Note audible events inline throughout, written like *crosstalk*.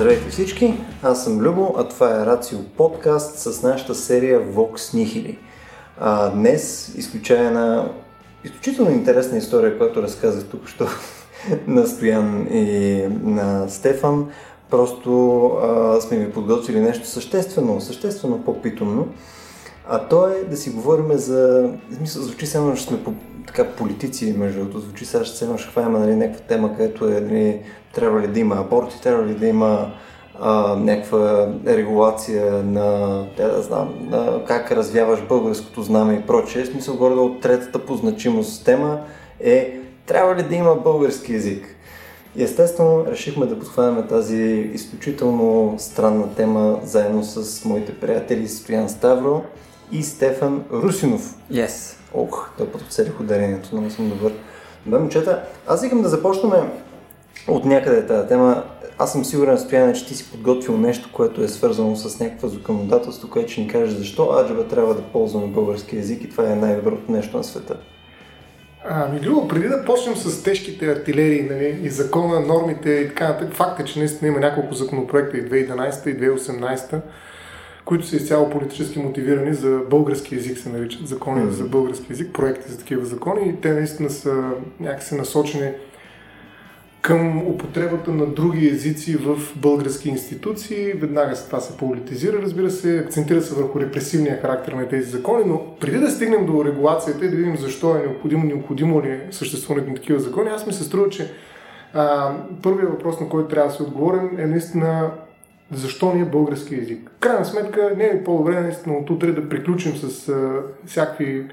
Здравейте всички, аз съм Любо, а това е Рацио подкаст с нашата серия Vox Nihili. А, днес изключая изключително интересна история, която разказах тук, що *laughs* на Стоян и на Стефан. Просто а, сме ви подготвили нещо съществено, съществено по-питомно. А то е да си говорим за... В смисъл, звучи само, че сме по, така политици, между другото. Звучи сега, че се ще хванем нали, някаква тема, където е нали, трябва ли да има аборти, трябва ли да има а, някаква регулация на, тя да знам, на как развяваш българското знаме и прочее. Смисъл, горе от третата по значимост тема е трябва ли да има български язик. И естествено решихме да подхванем тази изключително странна тема заедно с моите приятели Стоян Ставро и Стефан Русинов. Yes. Ох, той път отселих ударението, много съм добър. Добре, момчета, аз искам да започнем от някъде тази тема. Аз съм сигурен, Стояне, че ти си подготвил нещо, което е свързано с някакво законодателство, което ще ни каже защо аджаба трябва да ползваме български язик и това е най-доброто нещо на света. Ами, друго, преди да почнем с тежките артилерии нали, и закона, нормите и така нататък, факт е, че наистина има няколко законопроекта и 2011 и 2018 които са изцяло политически мотивирани за български язик, се наричат закони mm-hmm. за български язик, проекти за такива закони и те наистина са някакси насочени към употребата на други езици в български институции. Веднага с това се политизира, разбира се, акцентира се върху репресивния характер на тези закони, но преди да стигнем до регулацията и да видим защо е необходимо, необходимо ли е съществуването на такива закони, аз ми се струва, че а, първият въпрос, на който трябва да се отговорим е наистина защо ни е български язик. Крайна сметка не е по-добре наистина от утре да приключим с а, всякакви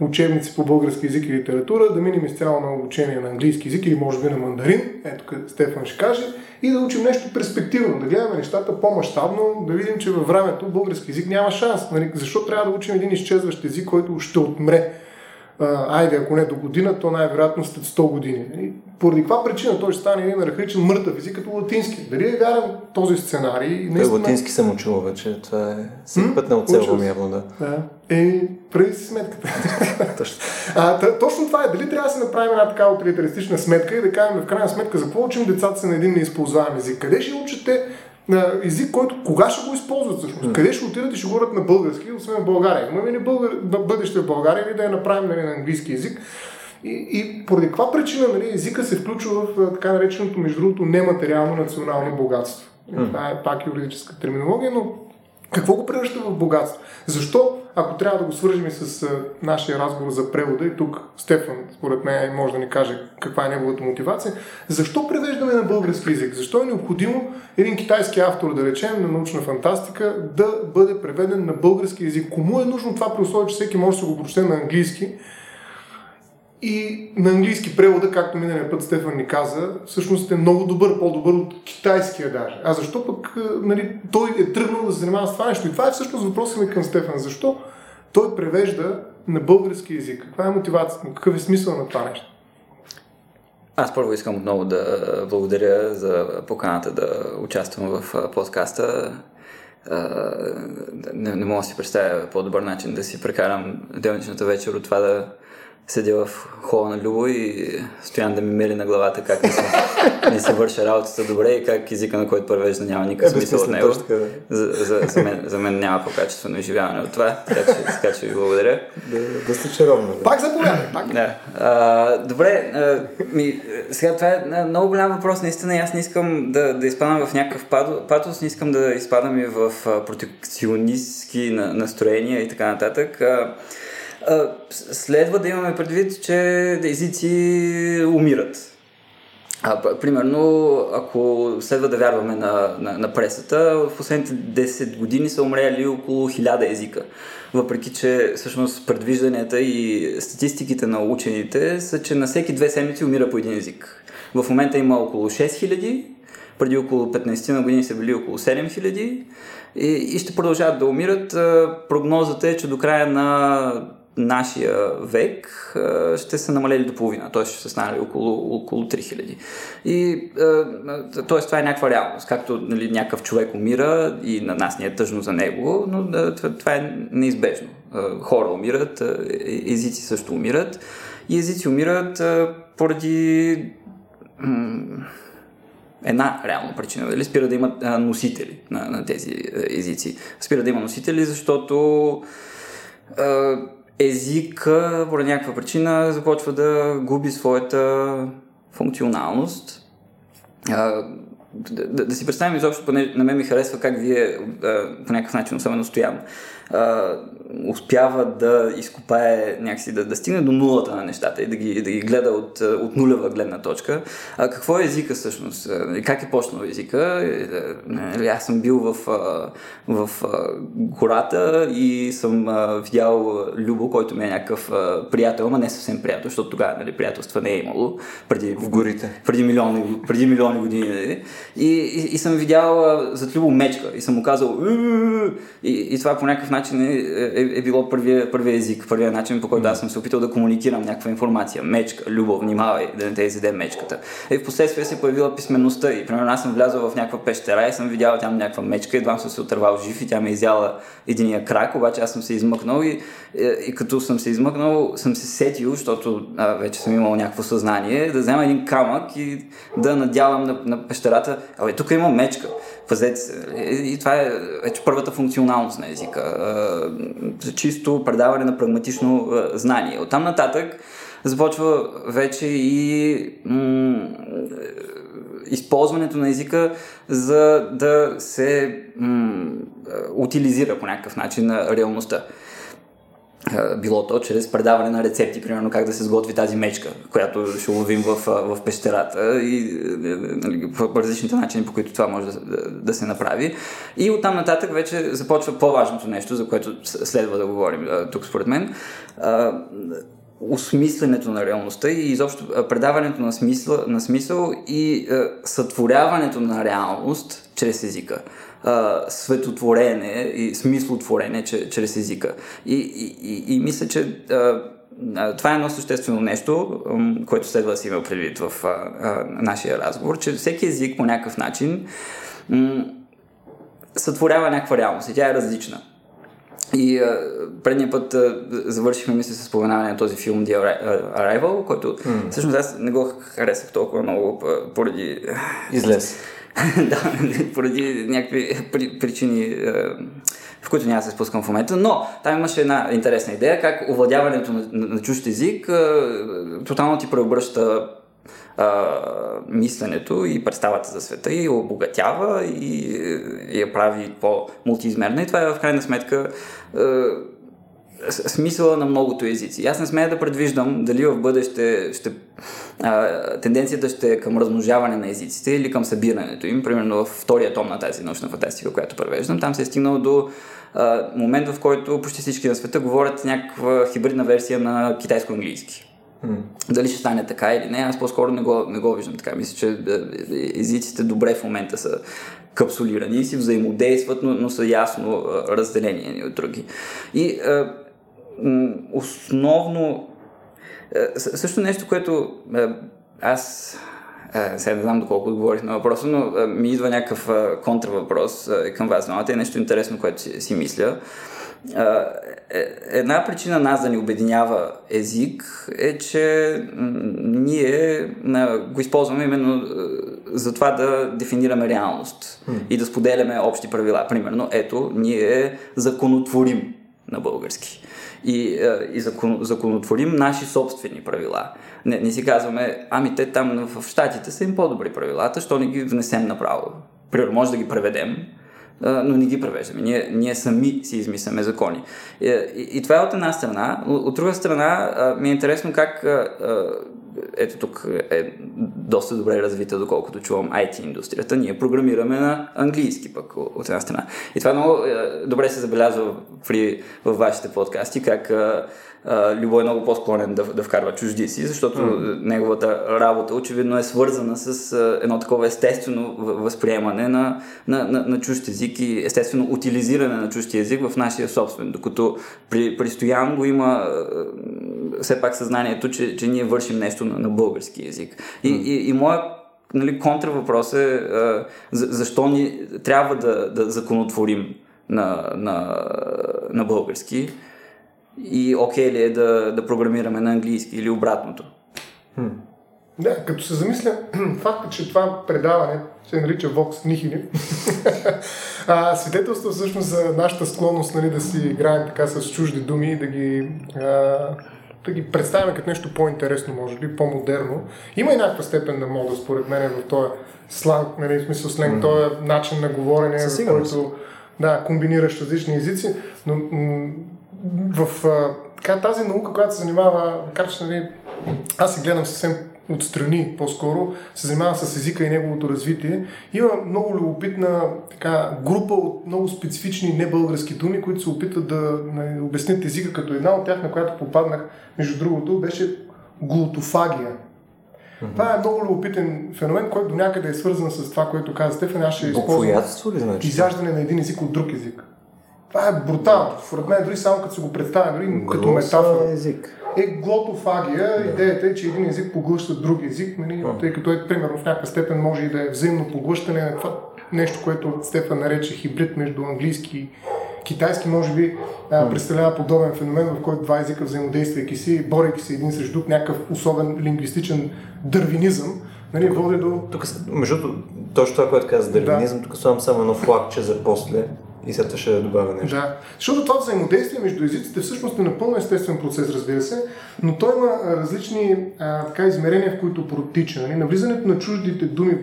учебници по български язик и литература, да минем изцяло на обучение на английски язик или може би на мандарин, ето къде Стефан ще каже, и да учим нещо перспективно, да гледаме нещата по-масштабно, да видим, че във времето български язик няма шанс. Нали? Защо трябва да учим един изчезващ език, който ще отмре? Айде, ако не до година, то най-вероятно след 100 години. И поради каква причина той ще стане един архаичен мъртъв език като латински? Дали е вярен този сценарий? Наистина... Той латински съм учил вече, това е всеки път не оцелвам явно, да. да. Е, прави си сметката. *laughs* точно. А, тъ, точно това е. Дали трябва да се направим една такава утилитаристична сметка и да кажем в крайна сметка за какво учим децата си на един неизползваем език? Къде ще учите на език, който кога ще го използват всъщност? Mm. Къде ще отидат и ще говорят на български, освен в България? Има ли българ... бъдеще в България или да я направим нали, на английски език? И, и поради каква причина нали, езика се включва в така нареченото, между другото, нематериално национално богатство? Mm. Това е пак юридическа терминология, но какво го превръща в богатство? Защо, ако трябва да го свържим и с нашия разговор за превода, и тук Стефан, според мен, може да ни каже каква е неговата мотивация, защо превеждаме на български язик? Защо е необходимо един китайски автор, да речем, на научна фантастика, да бъде преведен на български язик? Кому е нужно това при условие, че всеки може да го прочете на английски? И на английски превода, както миналия път Стефан ни каза, всъщност е много добър, по-добър от китайския даже. А защо пък нали, той е тръгнал да се занимава с това нещо? И това е всъщност въпросът ми към Стефан. Защо той превежда на български язик? Каква е мотивацията му? Какъв е смисъл на това нещо? Аз първо искам отново да благодаря за поканата да участвам в подкаста. Не, не мога да си представя по-добър начин да си прекарам делничната вечер от това да седя в хола на Любо и стоян да ми мели на главата как не се, не се върша работата добре и как езика, на който превежда, няма никакъв е, смисъл от него. Точка, да. за, за, за, мен, за мен няма по-качествено изживяване от това, така че, така че ви благодаря. Да, да сте чаровни. Да. Пак заповядай, пак. Да. А, добре, а, ми, сега това е много голям въпрос, наистина, аз не искам да, да изпадам в някакъв патос, не искам да изпадам и в протекционистски настроения и така нататък. А, следва да имаме предвид, че езици умират. А, примерно, ако следва да вярваме на, на, на пресата, в последните 10 години са умрели около 1000 езика. Въпреки, че всъщност предвижданията и статистиките на учените са, че на всеки две седмици умира по един език. В момента има около 6000, преди около 15 на години са били около 7000 и, и ще продължават да умират. Прогнозата е, че до края на нашия век ще са намалели до половина, т.е. ще са станали около, около 3000. И т.е. това е някаква реалност. Както нали, някакъв човек умира и на нас не е тъжно за него, но това е неизбежно. Хора умират, езици също умират и езици умират поради една реална причина. Дали спира да има а, носители на, на тези езици. Спира да има носители, защото езика, по някаква причина, започва да губи своята функционалност. А, да, да, да си представим изобщо, поне на мен ми харесва как вие а, по някакъв начин, особено стоян, а, успява да изкопае някакси, да, да стигне до нулата на нещата и да ги, да ги гледа от, от нулева гледна точка. А какво е езика всъщност? Как е почнал езика? Нали, аз съм бил в, в гората и съм видял Любо, който ми е някакъв приятел, ама не съвсем приятел, защото тогава нали, приятелства не е имало. Преди, в горите. Преди милиони, преди милиони години. Нали? И, и, и, съм видял зад Любо мечка и съм му казал и, и това по някакъв начин е, е, е било първия, първия език, първия начин, по който аз съм се опитал да комуникирам някаква информация. Мечка, любов, внимавай да не те изеде мечката. И в последствие се появила писмеността и примерно аз съм влязъл в някаква пещера и съм видял там някаква мечка, едва съм се отървал жив и тя ме е изяла единия крак, обаче аз съм се измъкнал и, и, и като съм се измъкнал, съм се сетил, защото а, вече съм имал някакво съзнание, да взема един камък и да надявам на, на пещерата. Абе, тук има мечка се. И това е вече първата функционалност на езика. Чисто предаване на прагматично знание. Оттам нататък започва вече и м- използването на езика за да се м- утилизира по някакъв начин на реалността било то чрез предаване на рецепти, примерно как да се сготви тази мечка, която ще ловим в, в пещерата и нали, по различните начини, по които това може да, да, да се направи. И оттам нататък вече започва по-важното нещо, за което следва да говорим тук според мен. осмисленето на реалността и изобщо предаването на смисъл, на смисъл и сътворяването на реалност чрез езика а, светотворене и смислотворене чрез езика. И, и, и, и мисля, че а, това е едно съществено нещо, което следва да си има предвид в а, а, нашия разговор, че всеки език по някакъв начин м- сътворява някаква реалност и тя е различна. И а, предния път а, завършихме, мисля, с споменаване на този филм The Arrival, който mm. всъщност аз не го харесах толкова много поради... Излез. *laughs* да, поради някакви причини, е, в които няма да се спускам в момента, но там имаше една интересна идея, как овладяването на, на, на чужд език е, тотално ти преобръща а, мисленето и представата за света и обогатява и, и я прави по-мултиизмерна. И това е в крайна сметка а, смисъла на многото езици. Аз не смея да предвиждам дали в бъдеще ще, а, тенденцията ще е към размножаване на езиците или към събирането им. Примерно в втория том на тази научна фантастика, която превеждам, там се е стигнал до а, момент, в който почти всички на света говорят някаква хибридна версия на китайско-английски. Mm. Дали ще стане така или не, аз по-скоро не го, не го виждам така. Мисля, че езиците добре в момента са капсулирани и си взаимодействат, но, но са ясно разделени едни от други. И а, основно е, също нещо, което е, аз е, сега не знам доколко отговорих на въпроса, но ми идва някакъв контравъпрос към вас. Но е нещо интересно, което си, си мисля. Една причина нас да ни обединява език е, че ние го използваме именно за това да дефинираме реалност и да споделяме общи правила. Примерно, ето, ние законотворим на български и, е, и закон, законотворим наши собствени правила. Не, не си казваме, ами те там в Штатите са им по-добри правилата, що не ги внесем направо. Примерно, може да ги преведем, е, но не ги превеждаме. Ние, ние сами си измисляме закони. И, и, и това е от една страна. От друга страна, е, ми е интересно как ето тук е доста добре развита, доколкото чувам IT индустрията. Ние програмираме на английски пък от една страна. И това много е, добре се забелязва при, в вашите подкасти, как Любо е много по-склонен да, да вкарва чуждици, защото mm. неговата работа очевидно е свързана с едно такова естествено възприемане на, на, на, на чужд език и естествено утилизиране на чужд език в нашия собствен, докато при, при Стоян го има все пак съзнанието, че, че ние вършим нещо на, на български язик. И, mm. и, и моят нали, контравъпрос е а, за, защо ни трябва да, да законотворим на, на, на български и окей ли е да, да програмираме на английски или обратното. Хм. Да, като се замисля, *clears throat* факта, че това предаване се нарича Vox Nihili, *laughs* а, свидетелство всъщност за нашата склонност нали, да си играем така с чужди думи и да ги, а, да ги представяме като нещо по-интересно, може би, по-модерно. Има и някаква степен на мода, според мен, в този сланг, нали, в смисъл сленг, mm. този начин на говорене, в който да, комбинираш различни езици, но м- в а, така, тази наука, която се занимава, макар че нали, аз се гледам съвсем отстрани по-скоро, се занимава с езика и неговото развитие. Има много любопитна така, група от много специфични небългарски думи, които се опитват да нали, обяснят езика, като една от тях, на която попаднах, между другото, беше глутофагия. Mm-hmm. Това е много любопитен феномен, който до някъде е свързан с това, което каза Стефан. Аз ще използвам значи? изяждане на един език от друг език. Това е брутално. Според мен, дори само като се го представя, дори като метафора. език. Е глотофагия. Да. Идеята е, че един език поглъща друг език, нали, а. тъй като е, примерно, в някаква степен може и да е взаимно поглъщане на това нещо, което Стефан нарече хибрид между английски и китайски, може би а, представлява подобен феномен, в който два езика взаимодействайки си, борейки се един срещу друг, някакъв особен лингвистичен дървинизъм, нали, води до... Тук, между точно това, което каза дървинизъм, да. тук слагам само едно флагче за после, и след ще добавя нещо. Да, защото това взаимодействие между езиците всъщност е напълно естествен процес, разбира се, но той има различни а, така, измерения, в които протича. Нали? Навлизането на чуждите думи,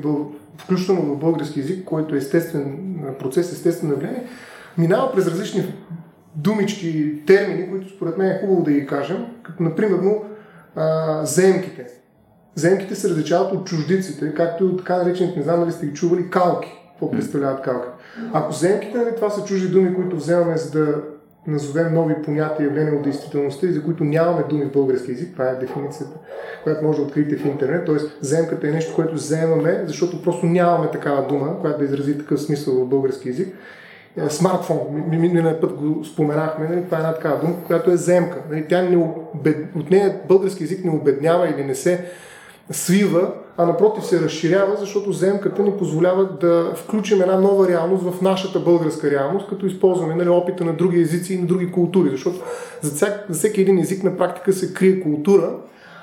включително в български език, който е естествен процес, естествено явление, минава през различни думички, термини, които според мен е хубаво да ги кажем, като например а, заемките. Заемките се различават от чуждиците, както и от така наречените, не знам дали сте ги чували, калки. Какво представляват калки? Ако заемките, нали, това са чужди думи, които вземаме за да назовем нови понятия, явления от действителността и за които нямаме думи в български язик. Това е дефиницията, която може да откриете в интернет. Тоест, заемката е нещо, което заемаме, защото просто нямаме такава дума, която да изрази такъв смисъл в български язик. Е, смартфон, миналия път го споменахме, нали? това е една такава дума, която е заемка. Нали? Тя не обед... От нея български язик не обеднява или не се свива, а напротив се разширява, защото заемката ни позволява да включим една нова реалност в нашата българска реалност, като използваме нали, опита на други езици и на други култури, защото за, всяк, за всеки един език на практика се крие култура,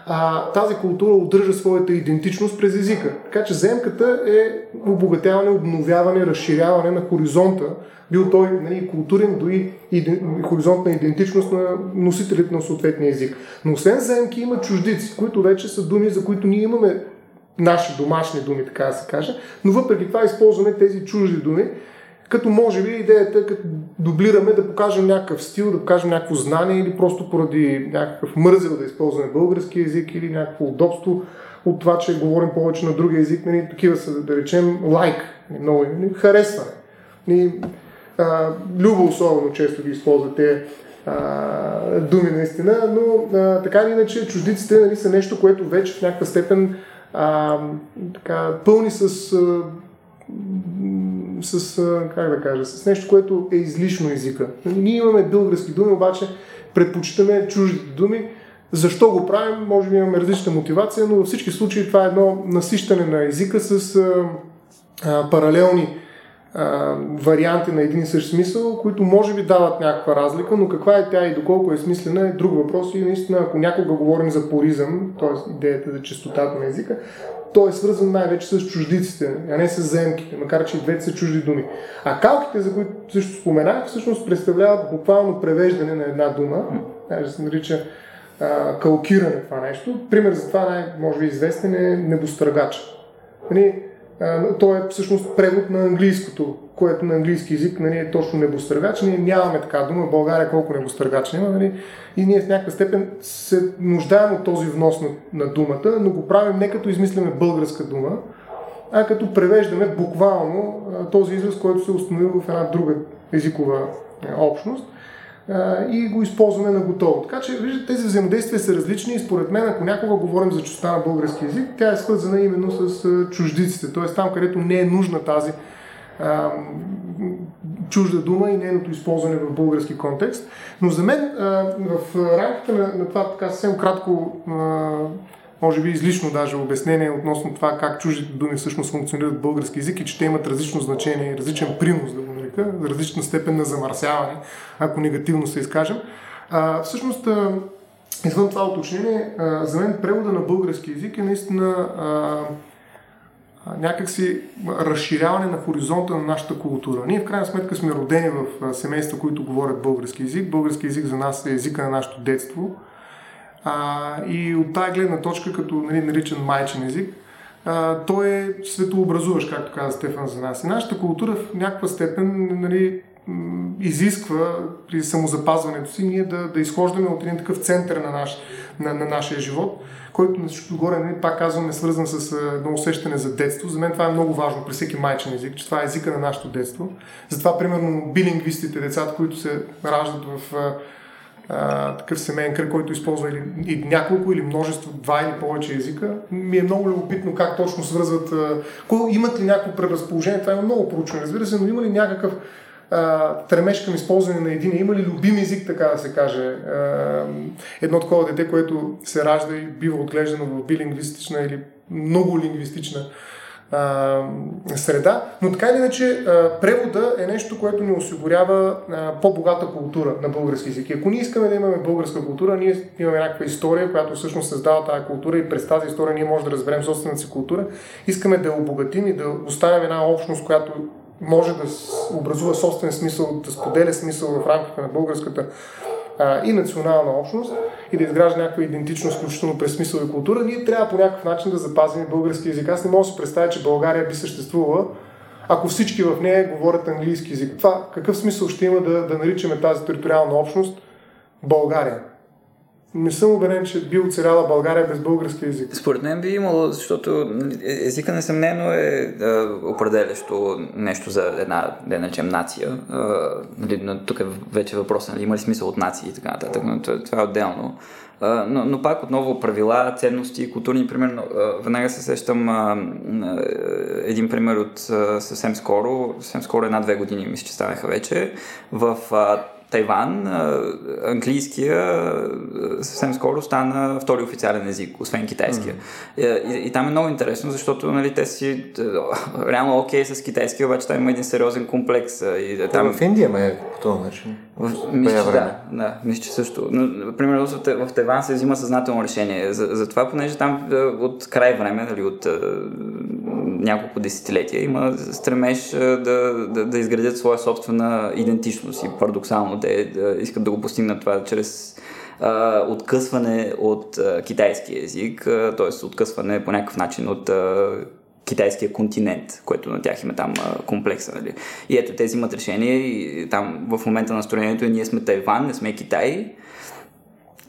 а тази култура удържа своята идентичност през езика. Така че заемката е обогатяване, обновяване, разширяване на хоризонта, бил той нали, културен, дори и хоризонт на идентичност на носителите на съответния език. Но освен заемки има чуждици, които вече са думи, за които ние имаме наши домашни думи, така да се каже, но въпреки това използваме тези чужди думи, като може би идеята е като дублираме да покажем някакъв стил, да покажем някакво знание или просто поради някакъв мързел да използваме български язик или някакво удобство от това, че говорим повече на други език, нали, такива са, да речем, лайк, like, много нали, харесване. Нали, а, Любо особено често ги използвате а, думи наистина, но а, така или иначе чуждиците нали, са нещо, което вече в някаква степен а, така, пълни с, с, как да кажа, с нещо, което е излишно езика. Ние имаме български думи, обаче предпочитаме чуждите думи. Защо го правим? Може би имаме различна мотивация, но във всички случаи това е едно насищане на езика с а, а, паралелни варианти на един и същ смисъл, които може би дават някаква разлика, но каква е тя и доколко е смислена е друг въпрос и наистина, ако някога говорим за поризъм, т.е. идеята за чистотата на езика, то е свързан най-вече с чуждиците, а не с заемките, макар че и двете са чужди думи. А калките, за които също споменах, всъщност представляват буквално превеждане на една дума, да се нарича а, калкиране това нещо. Пример за това най- може би известен е небостъргач. Нали, то е всъщност превод на английското, което на английски язик нали, е точно небостъргач. Ние нямаме така дума. В България колко небостъргач има. Нали? И ние в някаква степен се нуждаем от този внос на, на думата, но го правим не като измисляме българска дума, а като превеждаме буквално този израз, който се установил в една друга езикова общност и го използваме на готово. Така че, виждате, тези взаимодействия са различни и според мен, ако някога говорим за чуста на български язик, тя е свързана именно с чуждиците, т.е. там, където не е нужна тази а, чужда дума и нейното използване в български контекст. Но за мен а, в рамките на, на това така съвсем кратко а, може би излишно даже обяснение относно това как чуждите думи всъщност функционират в български язик и че те имат различно значение и различен принос, да го нарека, различна степен на замърсяване, ако негативно се изкажем. А, всъщност, а, Извън това уточнение, а, за мен превода на български язик е наистина а, някакси разширяване на хоризонта на нашата култура. Ние в крайна сметка сме родени в семейства, които говорят български язик. Български язик за нас е езика на нашето детство. А, и от тази гледна точка, като нали, наричан майчен език, той е светообразуващ, както каза Стефан за нас. И нашата култура в някаква степен нали, изисква при самозапазването си ние да, да изхождаме от един такъв център на, наш, на, на нашия живот, който на всичкото горе, нали, пак казвам, е свързан с едно усещане за детство. За мен това е много важно при всеки майчен език, че това е езика на нашето детство. Затова, примерно, билингвистите, децата, които се раждат в а, такъв семейен кръг, който използва или, или няколко или множество, два или повече езика, ми е много любопитно как точно свързват. А, имат ли някакво преразположение? Това е много проучване, разбира се, но има ли някакъв тремеж към използване на един? Има ли любим език, така да се каже? А, едно такова дете, което се ражда и бива отглеждано в билингвистична или много лингвистична а, среда, но така или иначе превода е нещо, което ни осигурява а, по-богата култура на български език. Ако ние искаме да имаме българска култура, ние имаме някаква история, която всъщност създава тази култура и през тази история ние можем да разберем собствената си култура, искаме да я обогатим и да оставим една общност, която може да образува собствен смисъл, да споделя смисъл в рамките на българската а, и национална общност и да изгражда някаква идентичност, включително през смисъл и култура, ние трябва по някакъв начин да запазим български язик. Аз не мога да се представя, че България би съществувала, ако всички в нея говорят английски язик. Това какъв смисъл ще има да, да наричаме тази териториална общност България? Не съм убеден, че би оцеляла България без български язик. Според мен би имало, защото е, езика несъмнено е, е определящо нещо за една, да наречем, нация. Е, нали, тук е вече въпрос, нали, има ли смисъл от нации и така нататък, но това е отделно. Но, но пак отново правила, ценности, културни, примерно, веднага се сещам един пример от съвсем скоро, съвсем скоро една-две години, мисля, че станаха вече, в Тайван, английския съвсем скоро стана втори официален език, освен китайския. Mm. И, и там е много интересно, защото нали, те си реално окей okay с китайски, обаче там има един сериозен комплекс. И, там... В Индия ме е по този начин. В, мисля, че, да, да, мисля, че също. Но, примерно в Тайван се взима съзнателно решение. За, за това, понеже там от край време, нали, от няколко десетилетия има стремеж да, да, да изградят своя собствена идентичност и парадоксално те искат да го постигнат това чрез откъсване от а, китайски язик, т.е. откъсване по някакъв начин от китайския континент, което на тях има там комплекса. Нали? И ето, те взимат решение и там в момента на настроението е ние сме Тайван, не сме Китай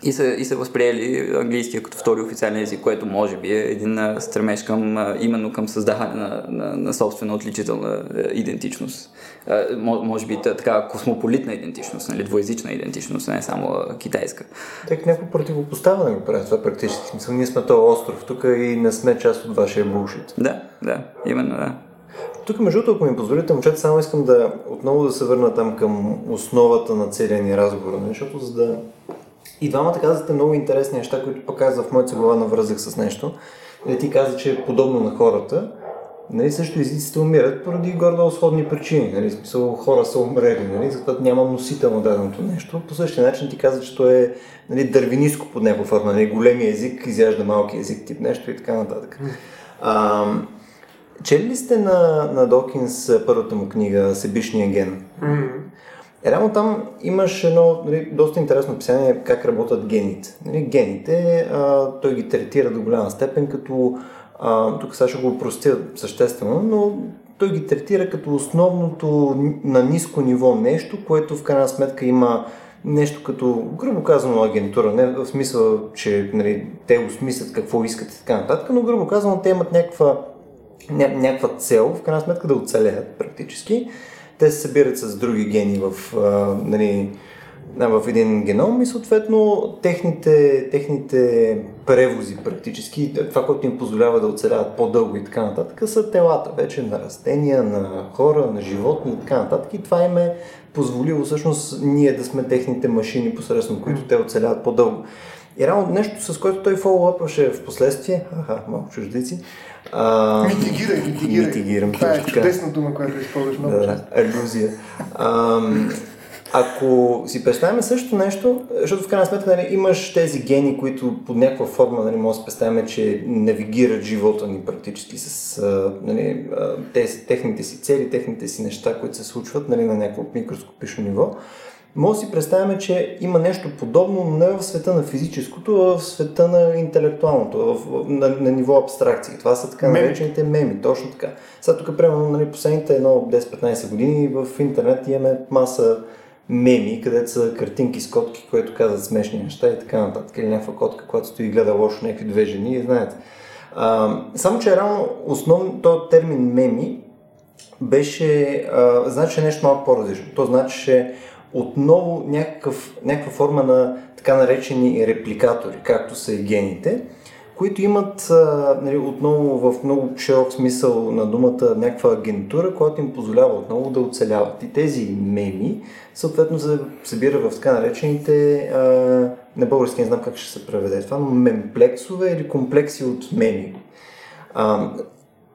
и са, и са възприели английския като втори официален език, което може би е един стремеж към, именно към създаване на, на, на собствена отличителна идентичност. Може би така космополитна идентичност, нали, двоязична идентичност, не само китайска. Так някакво противопоставяне го прави това практически. Смисъл, ние сме този остров тук и не сме част от вашия булшит. Да, да, именно да. Тук, между другото, ако ми позволите, момчета, само искам да отново да се върна там към основата на целия ни разговор, нали, защото за да и двамата казвате много интересни неща, които пък аз в моята глава навръзах с нещо. Нали, ти каза, че е подобно на хората. Нали, също езиците умират поради гордо сходни причини. Нали, смисъл, хора са умрели, нали, защото няма носител на даденото нещо. По същия начин ти каза, че то е нали, дървиниско под някаква форма. Нали, големи език изяжда малки език, тип нещо и така нататък. А, чели ли сте на, на Докинс първата му книга Себишния ген? Mm-hmm. Е, реално там имаш едно нали, доста интересно описание как работят гените. Нали, гените, а, той ги третира до голяма степен като, а, тук сега ще го простя съществено, но той ги третира като основното на ниско ниво нещо, което в крайна сметка има нещо като, грубо казано, агентура, не в смисъл, че нали, те осмислят какво искат и така нататък, но грубо казано те имат някаква, ня, някаква цел, в крайна сметка да оцелеят практически те се събират с други гени в, а, нали, в един геном и съответно техните, техните превози практически, това, което им позволява да оцеляват по-дълго и така нататък, са телата вече на растения, на хора, на животни и така нататък. И това им е позволило всъщност ние да сме техните машини, посредством които те оцеляват по-дълго. И рано нещо, с което той фоллоуъпваше в последствие, аха, малко чуждици, а, митигирай, митигирай. Митигирам. Това е чудесна дума, която използваш много да, алюзия. А, ако си представим същото нещо, защото в крайна сметка нали, имаш тези гени, които под някаква форма нали, може да представим, че навигират живота ни практически с нали, тези, техните си цели, техните си неща, които се случват нали, на някакво микроскопично ниво. Може да си представим, че има нещо подобно, но не в света на физическото, а в света на интелектуалното, в, на, на ниво абстракции. Това са така наречените меми, точно така. Сега тук, примерно, нали, последните едно 10-15 години в интернет имаме маса меми, където са картинки с котки, които казват смешни неща и така нататък. Или някаква котка, която стои и гледа лошо някакви две жени и знаете. А, само, че реално основно този термин меми беше, а, значи нещо малко по-различно. То значи, че отново някакъв, някаква форма на така наречени репликатори, както са и гените, които имат нали, отново в много широк смисъл на думата някаква агентура, която им позволява отново да оцеляват. И тези меми съответно се събира в така наречените, а, на български не знам как ще се преведе това, но мемплексове или комплекси от меми. А,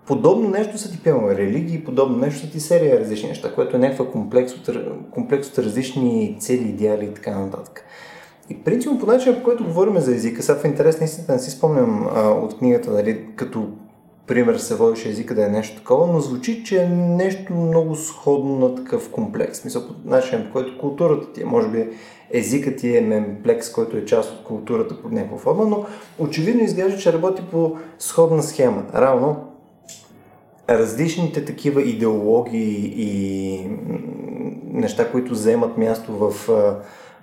Подобно нещо са ти пълно религии, подобно нещо са ти серия различни неща, което е някаква комплекс от, комплекс от различни цели, идеали и така нататък. И принципно по начина, по който говорим за езика, сега в интерес наистина не си спомням а, от книгата, нали, като пример се водеше езика да е нещо такова, но звучи, че е нещо много сходно на такъв комплекс. Мисля, по начина, по който културата ти е, може би езикът ти е мемплекс, който е част от културата под някаква форма, но очевидно изглежда, че работи по сходна схема. Равно различните такива идеологии и неща, които вземат място в,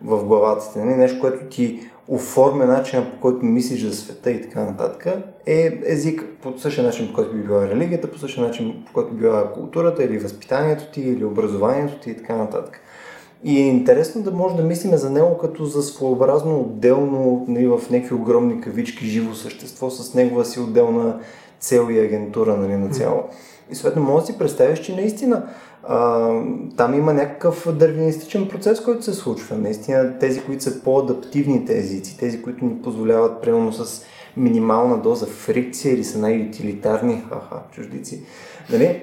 в главата ти, нали? нещо, което ти оформя начина по който мислиш за света и така нататък, е език по същия начин, по който би била религията, по същия начин, по който би била културата или възпитанието ти, или образованието ти и така нататък. И е интересно да може да мислиме за него като за своеобразно отделно, нали, в някакви огромни кавички, живо същество с негова си отделна цел и агентура нали, на цяло. И съответно може да си представиш, че наистина а, там има някакъв дървинистичен процес, който се случва. Наистина тези, които са по-адаптивните езици, тези, които ни позволяват примерно с минимална доза фрикция или са най-утилитарни, ха-ха, чуждици, нали?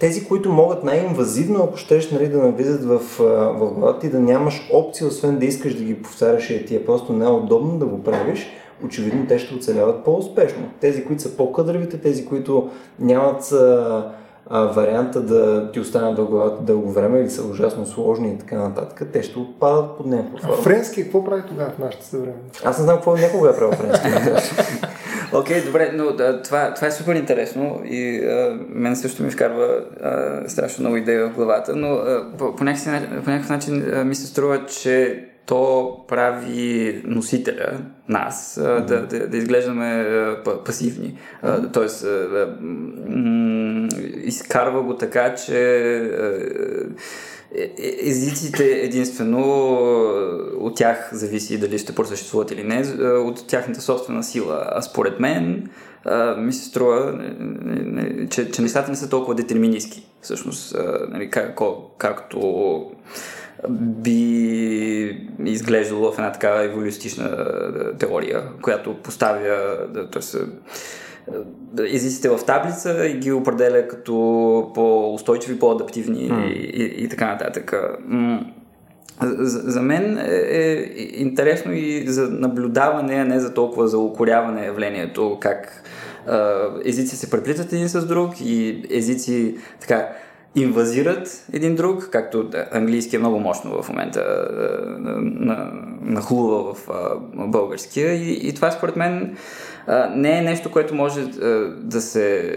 тези, които могат най-инвазивно, ако щеш нали, да навлизат в, в главата и да нямаш опция, освен да искаш да ги повтаряш и ти е просто най-удобно да го правиш, очевидно те ще оцеляват по-успешно. Тези, които са по-кадровите, тези, които нямат а, а, варианта да ти останат главата дълго време или са ужасно сложни и така нататък, те ще отпадат под някаква форма. Френски какво прави тогава в нашите съвременни? Аз не знам какво някога е правил френски. *laughs* Окей, okay, добре, но да, това, това е супер интересно и а, мен също ми вкарва а, страшно много идеи в главата, но а, по, по, някакъв, по някакъв начин а, ми се струва, че то прави носителя, нас, mm-hmm. да, да, да изглеждаме пасивни. Mm-hmm. Тоест, изкарва го така, че е, е, езиците единствено от тях зависи дали ще просъществуват или не, от тяхната собствена сила. А според мен ми се струва, че, че нещата не са толкова детерминистки. Всъщност, нали, как, както би изглеждало в една такава еволюстична теория, която поставя т.е. езиците в таблица и ги определя като по-устойчиви, по-адаптивни mm. и, и, и така нататък. За, мен е, е интересно и за наблюдаване, а не за толкова за укоряване явлението, как езици се преплитат един с друг и езици така инвазират един друг, както английски е много мощно в момента нахлува в българския и, и това според мен не е нещо, което може да се,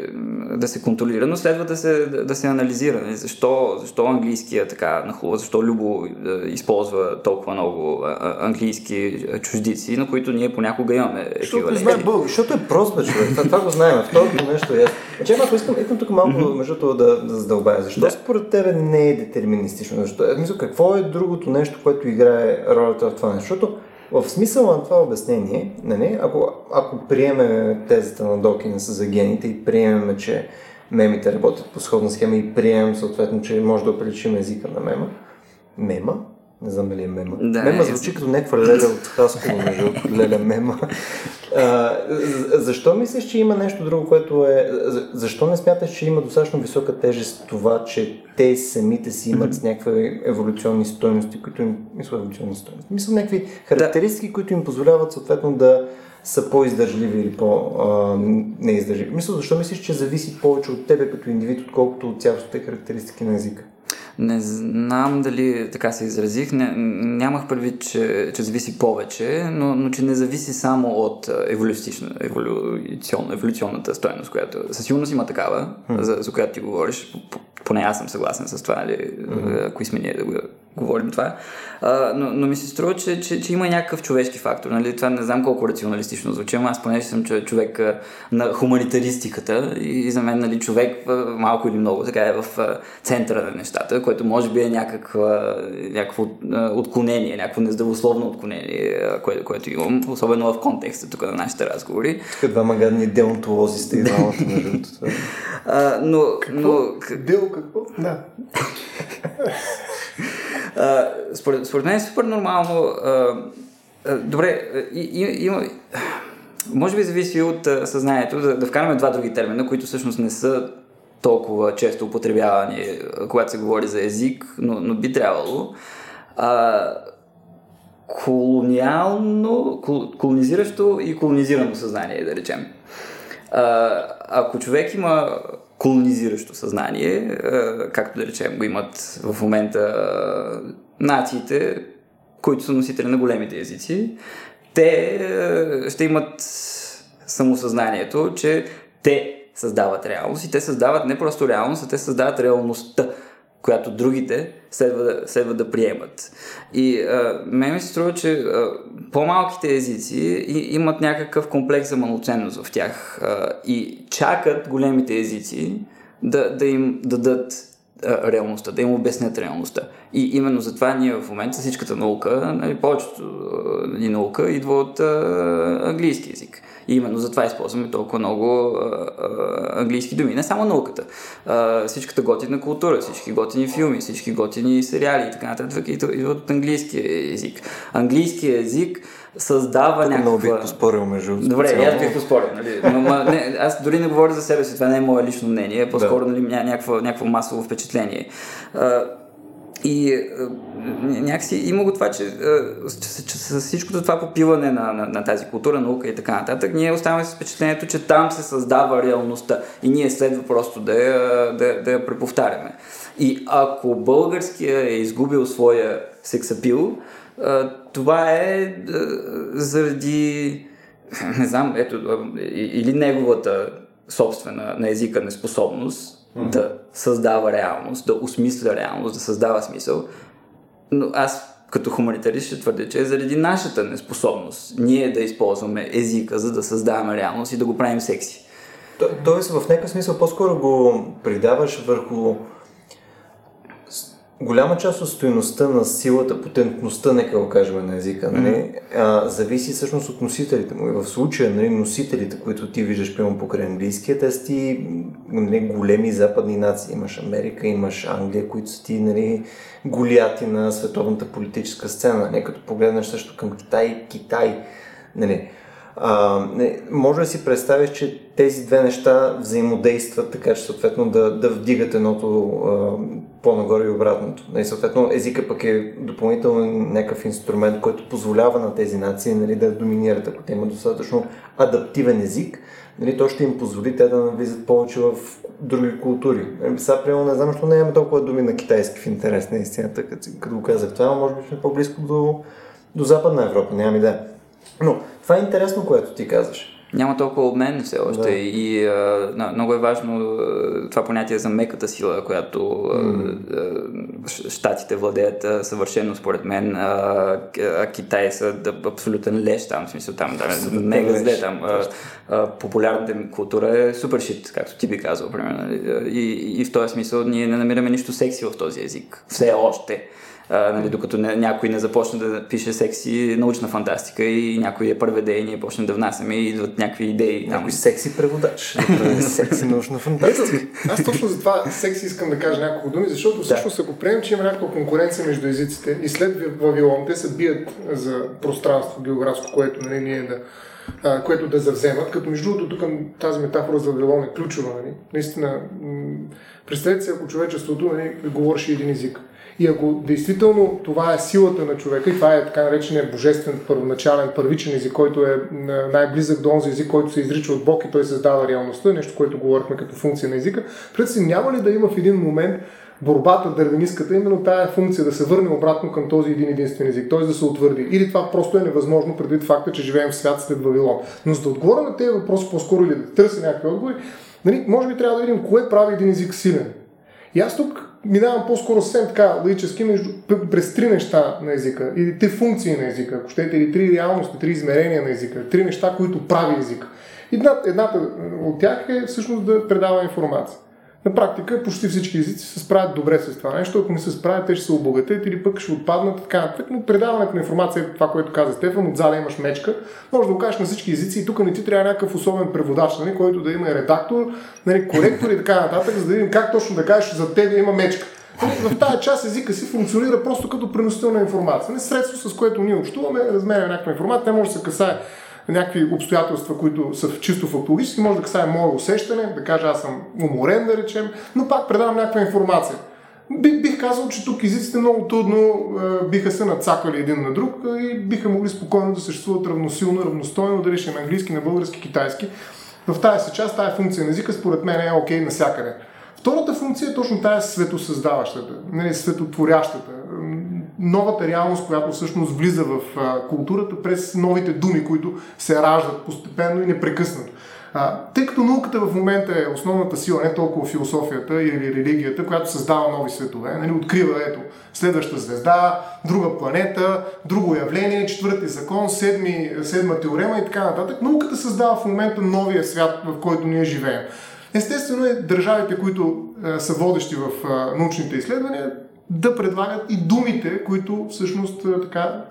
да се контролира, но следва да се, да се анализира. Нали, защо, защо английския така нахлува, защо Любо използва толкова много английски чуждици, на които ние понякога имаме еквивалент. Защото, защото е просто, човек. Това, това го знаем. Второто нещо е. Че, ако искам, искам тук малко mm-hmm. между това да, да задълбая. Защо да. според тебе не е детерминистично? Защо? Мисля, какво е другото нещо, което играе ролята в това нещо? Защото в смисъла на това обяснение, нали, ако, ако приемем тезата на Докинс за гените и приемем, че мемите работят по сходна схема и приемем съответно, че може да оприличим езика на мема, мема, Не знам дали е мема. Да, мема е, звучи като някаква леля от Хасково, между леля мема. А, защо мислиш, че има нещо друго, което е... Защо не смяташ, че има достатъчно висока тежест това, че те самите си имат някакви еволюционни стойности, които им... Мисля, еволюционни стойности. Мисля, някакви характеристики, да. които им позволяват съответно да са по-издържливи или по-неиздържливи. Мисля, защо мислиш, че зависи повече от тебе като индивид, отколкото от цялостните характеристики на езика? Не знам дали така се изразих. Не, нямах предвид, че, че зависи повече, но, но че не зависи само от еволюцион, еволюционната стоеност, която със сигурност има такава, mm. за, за която ти говориш. Поне аз съм съгласен с това, нали, mm. ако сме ние да го говорим това. А, но, но ми се струва, че, че, че има някакъв човешки фактор. Нали? Това не знам колко рационалистично звучи, но аз понеже съм човек на хуманитаристиката и за мен нали, човек малко или много така е в центъра на нещата, което може би е някаква, някакво отклонение, някакво нездравословно отклонение, което, което имам, особено в контекста тук на нашите разговори. Тук двама гадни деонтолози сте и двамата между но, но... Дел какво? Да. *laughs* Според, според мен е супер нормално. А, а, добре, има. Може би зависи от съзнанието да, да вкараме два други термина, които всъщност не са толкова често употребявани, когато се говори за език, но, но би трябвало. А, колониално, кол, колонизиращо и колонизирано съзнание, да речем. А, ако човек има колонизиращо съзнание, както да речем го имат в момента нациите, които са носители на големите езици, те ще имат самосъзнанието, че те създават реалност и те създават не просто реалност, а те създават реалността, която другите следва да, следва да приемат. И а, мен ми се струва, че а, по-малките езици и, имат някакъв комплекс за малоценност в тях а, и чакат големите езици да, да им дадат реалността, да им обяснят реалността. И именно затова ние в момента всичката наука, нали, повечето ни наука идва от а, английски язик. И именно затова използваме толкова много а, а, английски думи. Не само науката. А, всичката готина култура, всички готини филми, всички готини сериали и така нататък идват от английски език. Английски език създава някаква... Много бих поспорил между Добре, аз бих поспорил. Нали? Но, ма, не, аз дори не говоря за себе си, това не е мое лично мнение, по-скоро да. нали, някакво, някакво масово впечатление. А, и а, някакси има го това, че, че, че с всичкото това попиване на, на, на тази култура, наука и така нататък, ние оставаме с впечатлението, че там се създава реалността и ние следва просто да я, да, да я преповтаряме. И ако българския е изгубил своя сексапил, това е заради, не знам, ето, или неговата собствена на езика неспособност, mm-hmm. да създава реалност, да осмисля реалност, да създава смисъл. Но аз като хуманитарист ще твърдя, че е заради нашата неспособност ние да използваме езика, за да създаваме реалност и да го правим секси. То, тоест, в някакъв смисъл по-скоро го придаваш върху голяма част от стоеността на силата, потентността, нека го кажем на езика, нали, mm-hmm. а, зависи всъщност от носителите му. И в случая нали, носителите, които ти виждаш прямо покрай английския, те са ти нали, големи западни нации. Имаш Америка, имаш Англия, които са ти нали, голияти на световната политическа сцена. Не като погледнеш също към Китай, Китай. Нали, а, не, може да си представиш, че тези две неща взаимодействат, така че съответно да, да вдигат едното а, по-нагоре и обратното. И съответно езика пък е допълнително някакъв инструмент, който позволява на тези нации нали, да доминират, ако те имат достатъчно адаптивен език, нали, то ще им позволи те да навлизат повече в други култури. Нали, сега, примерно, не знам, защо не имаме толкова думи на китайски в интерес на истината, като, като го казах това, може би сме по-близко до, до Западна Европа, нямам идея. Но това е интересно, което ти казваш. Няма толкова обмен все още да. и а, много е важно това понятие за меката сила, която mm. щатите владеят а, съвършено според мен, а, а Китай са да, абсолютен леш там, в смисъл там, да, мега зле там. А, а, популярната култура е супер шит, както ти би казал, примерно. И, и в този смисъл ние не намираме нищо секси в този език. Все още. А, нали, докато не, някой не започне да пише секси научна фантастика и някой я преведе и ние почнем да внасяме и идват някакви идеи. Някой секси преводач. да секси научна фантастика. Аз точно за това секси искам да кажа няколко думи, защото всъщност ако приемем, че има някаква конкуренция между езиците и след Вавилон те се бият за пространство географско, което нали, ние да което да завземат. Като между другото, тук тази метафора за Вавилон е ключова. Нали? Наистина, м- представете си, ако човечеството нали, говореше един език. И ако действително това е силата на човека, и това е така наречения божествен, първоначален, първичен език, който е най-близък до онзи език, който се изрича от Бог и той създава реалността, нещо, което говорихме като функция на езика, пред няма ли да има в един момент борбата, дървениската, именно тая функция да се върне обратно към този един единствен език, т.е. да се утвърди. Или това просто е невъзможно предвид факта, че живеем в свят след Вавилон. Но за да отговоря на тези въпроси по-скоро или да търся някакви отговори, нали, може би трябва да видим кое прави един език силен. И аз тук минавам по-скоро съвсем така логически между, през три неща на езика, или три функции на езика, ако щете, или три реалности, три измерения на езика, три неща, които прави език. Едната, едната от тях е всъщност да предава информация. На практика почти всички езици се справят добре с това нещо. Ако не се справят, те ще се обогатят или пък ще отпаднат така нататък. Но предаването на информация това, което каза Стефан, от зала имаш мечка, може да го кажеш на всички езици и тук не ти трябва някакъв особен преводач, нали, който да има редактор, нали, коректор и така нататък, за да видим как точно да кажеш за теб има мечка. Нали, в тази част езика си функционира просто като преносител на информация. Нали, средство, с което ние общуваме, разменяме някаква информация, не може да се касае някакви обстоятелства, които са чисто фактологически, може да касае мое усещане, да кажа аз съм уморен, да речем, но пак предавам някаква информация. Бих, казал, че тук езиците много трудно е, биха се нацакали един на друг е, и биха могли спокойно да съществуват равносилно, равностойно, дали ще на английски, на български, китайски. В тази си част, тази функция на езика, според мен е окей okay навсякъде. Втората функция е точно тази светосъздаващата, нали, светотворящата новата реалност, която всъщност влиза в културата през новите думи, които се раждат постепенно и непрекъснато. А, тъй като науката в момента е основната сила, не толкова философията или религията, която създава нови светове, нали, открива ето, следваща звезда, друга планета, друго явление, четвърти закон, седми, седма теорема и така нататък. Науката създава в момента новия свят, в който ние живеем. Естествено е държавите, които а, са водещи в а, научните изследвания, да предлагат и думите, които всъщност така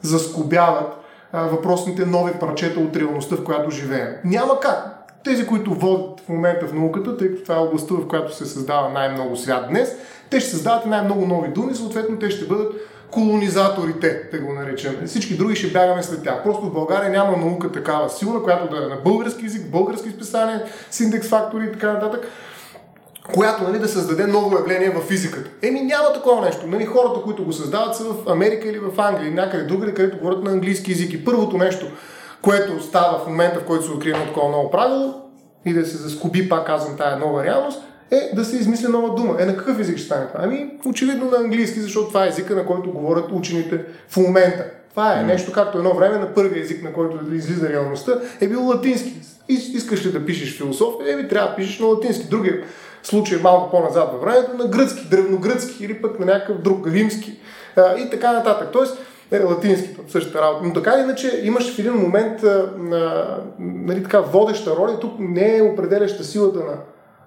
заскобяват въпросните нови парчета от реалността, в която живеем. Няма как. Тези, които водят в момента в науката, тъй като това е областта, в която се създава най-много свят днес, те ще създават най-много нови думи, съответно те ще бъдат колонизаторите, да го наречем. Всички други ще бягаме след тях. Просто в България няма наука такава силна, която да е на български язик, български списания, с индекс фактори и така нататък която нали, да създаде ново явление в физиката. Еми няма такова нещо. Нали, хората, които го създават са в Америка или в Англия или някъде другаде, където говорят на английски язик. И първото нещо, което става в момента, в който се открие едно такова ново правило и да се заскоби, пак казвам, тая нова реалност, е да се измисли нова дума. Е, на какъв език ще стане това? Ами, очевидно на английски, защото това е езика, на който говорят учените в момента. Това е нещо, както едно време на първия език, на който да излиза реалността, е бил латински. Искаш ли да пишеш философия, еми трябва да пишеш на латински. Другия случай малко по-назад във времето, на гръцки, древногръцки или пък на някакъв друг римски а, и така нататък. Тоест, е, латински, същата работа. Но така иначе имаш в един момент а, нали, така, водеща роля. Тук не е определяща силата на,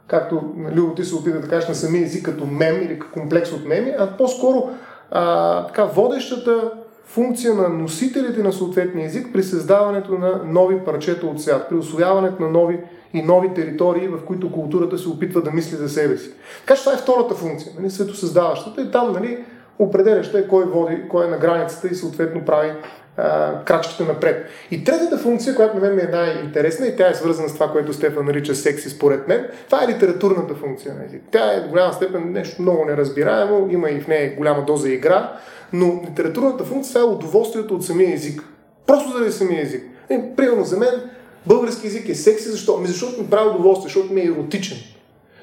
както Любо ти се опита да кажеш, на самия език като мем или комплекс от меми, а по-скоро а, така, водещата функция на носителите на съответния език при създаването на нови парчета от свят, при освояването на нови и нови територии, в които културата се опитва да мисли за себе си. Така че това е втората функция, нали, светосъздаващата и там нали, определяща е кой води, кой е на границата и съответно прави а, крачките напред. И третата функция, която на мен ми е най-интересна и тя е свързана с това, което Стефан нарича секси според мен, това е литературната функция на език. Тя е до голяма степен нещо много неразбираемо, има и в нея голяма доза игра, но литературната функция е удоволствието от самия език. Просто заради самия език. И, примерно за мен български език е секси, защо? Ами защото ми прави удоволствие, защото ми е еротичен.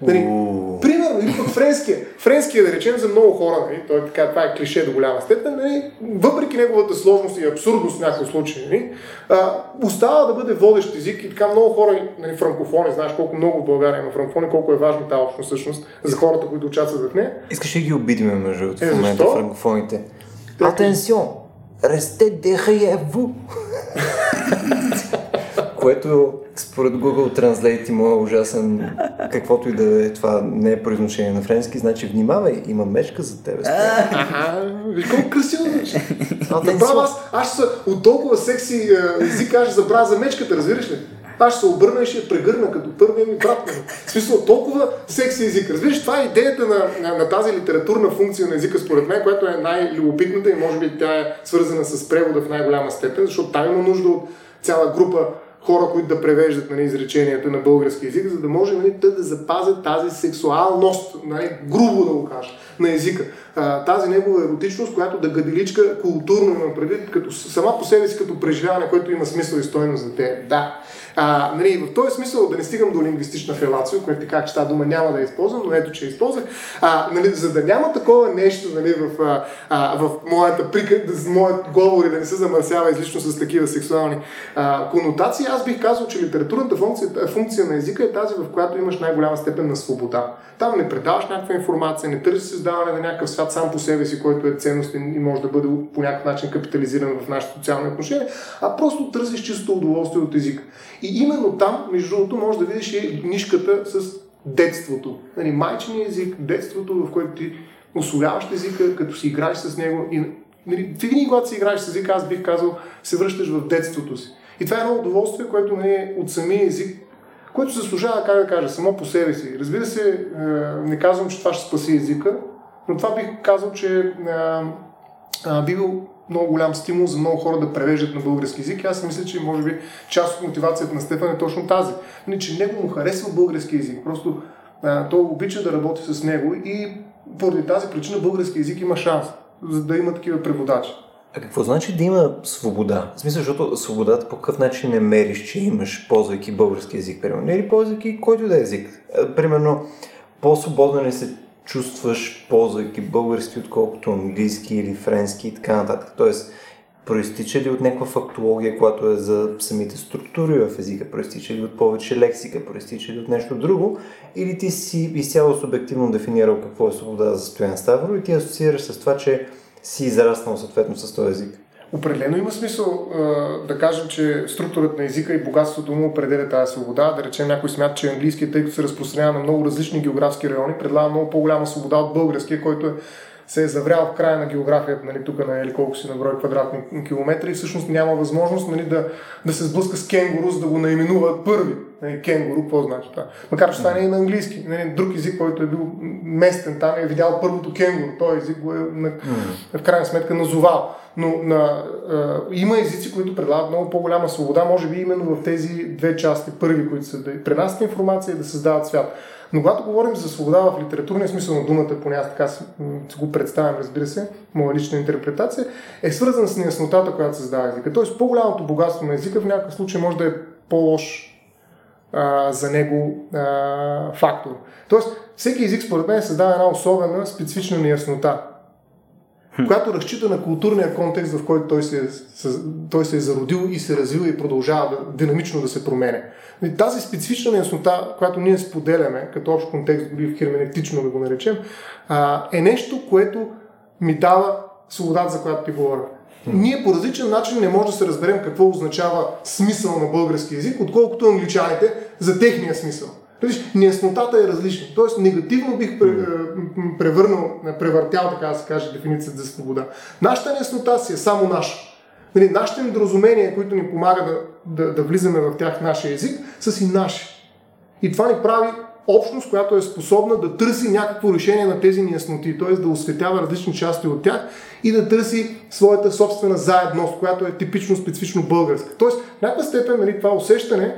Нали, примерно, или пък френския. Френския, да речем, за много хора, нали, той е така, това е клише до голяма степен, нали, въпреки неговата сложност и абсурдност в някои случаи, нали, а, остава да бъде водещ език и така много хора, нали, франкофони, знаеш колко много в България има франкофони, колко е важна тази общност всъщност за хората, които участват в нея. Искаш да ги обидиме между е, в момента франкофоните. Атенсион! Ресте дехаеву! *laughs* което според Google Translate има ужасен, каквото и да е това не е произношение на френски, значи внимавай, има мечка за тебе. Ага, виж колко красиво звучи. Направо аз, аз ще от толкова секси език, аз ще забравя за мечката, разбираш ли? Аз ще се обърна и ще я прегърна като първия ми брат. В смисъл, толкова секси език. Разбираш, това е идеята на, на, на, тази литературна функция на езика, според мен, която е най-любопитната и може би тя е свързана с превода в най-голяма степен, защото там има нужда от цяла група хора, които да превеждат нали, изреченията на български язик, за да може нали, те да запазят тази сексуалност, нали, грубо да го кажа, на езика. А, тази негова еротичност, която да гаделичка културно има предвид, като, сама по себе си като преживяване, което има смисъл и стойност за те. Да. А, нали, в този смисъл да не стигам до лингвистична фелация, което така, че тази дума няма да използвам, но ето, че използвах, а, нали, за да няма такова нещо нали, в, а, в моята прика, в моят и да не се замърсява излишно с такива сексуални а, конотации, аз бих казал, че литературната функция, функция на езика е тази, в която имаш най-голяма степен на свобода. Там не предаваш някаква информация, не търсиш създаване на някакъв свят сам по себе си, който е ценностен и може да бъде по някакъв начин капитализиран в нашите социални отношения, а просто търсиш чисто удоволствие от езика. И именно там, между другото, може да видиш и нишката с детството. Нали, майчиния език, детството, в което ти освояваш езика, като си играеш с него. И, нали, винаги, когато си играеш с езика, аз бих казал, се връщаш в детството си. И това е едно удоволствие, което не е от самия език, което се служава, как да кажа, само по себе си. Разбира се, е, не казвам, че това ще спаси езика, но това бих казал, че е, би бил много голям стимул за много хора да превеждат на български язик. Аз мисля, че може би част от мотивацията на Стефан е точно тази. Не, че него му харесва български язик. Просто а, той обича да работи с него и поради тази причина български язик има шанс, за да има такива преводачи. А какво значи да има свобода? В смисъл, защото свободата по какъв начин не мериш, че имаш, ползвайки български язик, примерно, или ползвайки който да е език. Примерно, по-свободно ли се чувстваш, ползвайки български, отколкото английски или френски и така нататък. Тоест, проистича ли от някаква фактология, която е за самите структури в езика, проистича ли от повече лексика, проистича ли от нещо друго, или ти си изцяло субективно дефинирал какво е свобода за Стоян Ставро и ти асоциираш с това, че си израснал съответно с този език. Определено има смисъл да кажем, че структурата на езика и богатството му определя тази свобода. Да речем, някой смята, че английският, тъй като се разпространява на много различни географски райони, предлага много по-голяма свобода от българския, който е се е заврял в края на географията, нали, тук на или колко си на брой квадратни километри и всъщност няма възможност нали, да, да се сблъска с кенгуру, за да го наименува първи. Нали, кенгуру, какво значи това? Макар че това не е на английски. Нали, друг език, който е бил местен там, е видял първото кенгуру. Той език го е на, в крайна сметка назовал. Но на, а, има езици, които предлагат много по-голяма свобода, може би именно в тези две части, първи, които са да пренасят информация и да създават свят. Но когато говорим за свобода в литературния смисъл на думата, поне аз така си го представям, разбира се, моя лична интерпретация, е свързана с неяснотата, която създава езика. Тоест по-голямото богатство на езика в някакъв случай може да е по-лош а, за него а, фактор. Тоест, всеки език според мен създава една особена, специфична неяснота която разчита на културния контекст, в който той се, той се е зародил и се развил и продължава да, динамично да се променя. И тази специфична неяснота, която ние споделяме, като общ контекст, дори херменевтично да го наречем, е нещо, което ми дава свободата, за която ти говоря. Ние по различен начин не можем да се разберем какво означава смисъл на български язик, отколкото англичаните за техния смисъл. Виж, неяснотата е различна. Тоест, негативно бих превърнал, превъртял, така да се каже, дефиницията за свобода. Нашата неяснота си е само наша. Нали, нашите недоразумения, които ни помагат да, да, да влизаме в тях нашия език, са си наши. И това ни прави общност, която е способна да търси някакво решение на тези неясноти, т.е. да осветява различни части от тях и да търси своята собствена заедност, която е типично специфично българска. В някаква степен нали, това усещане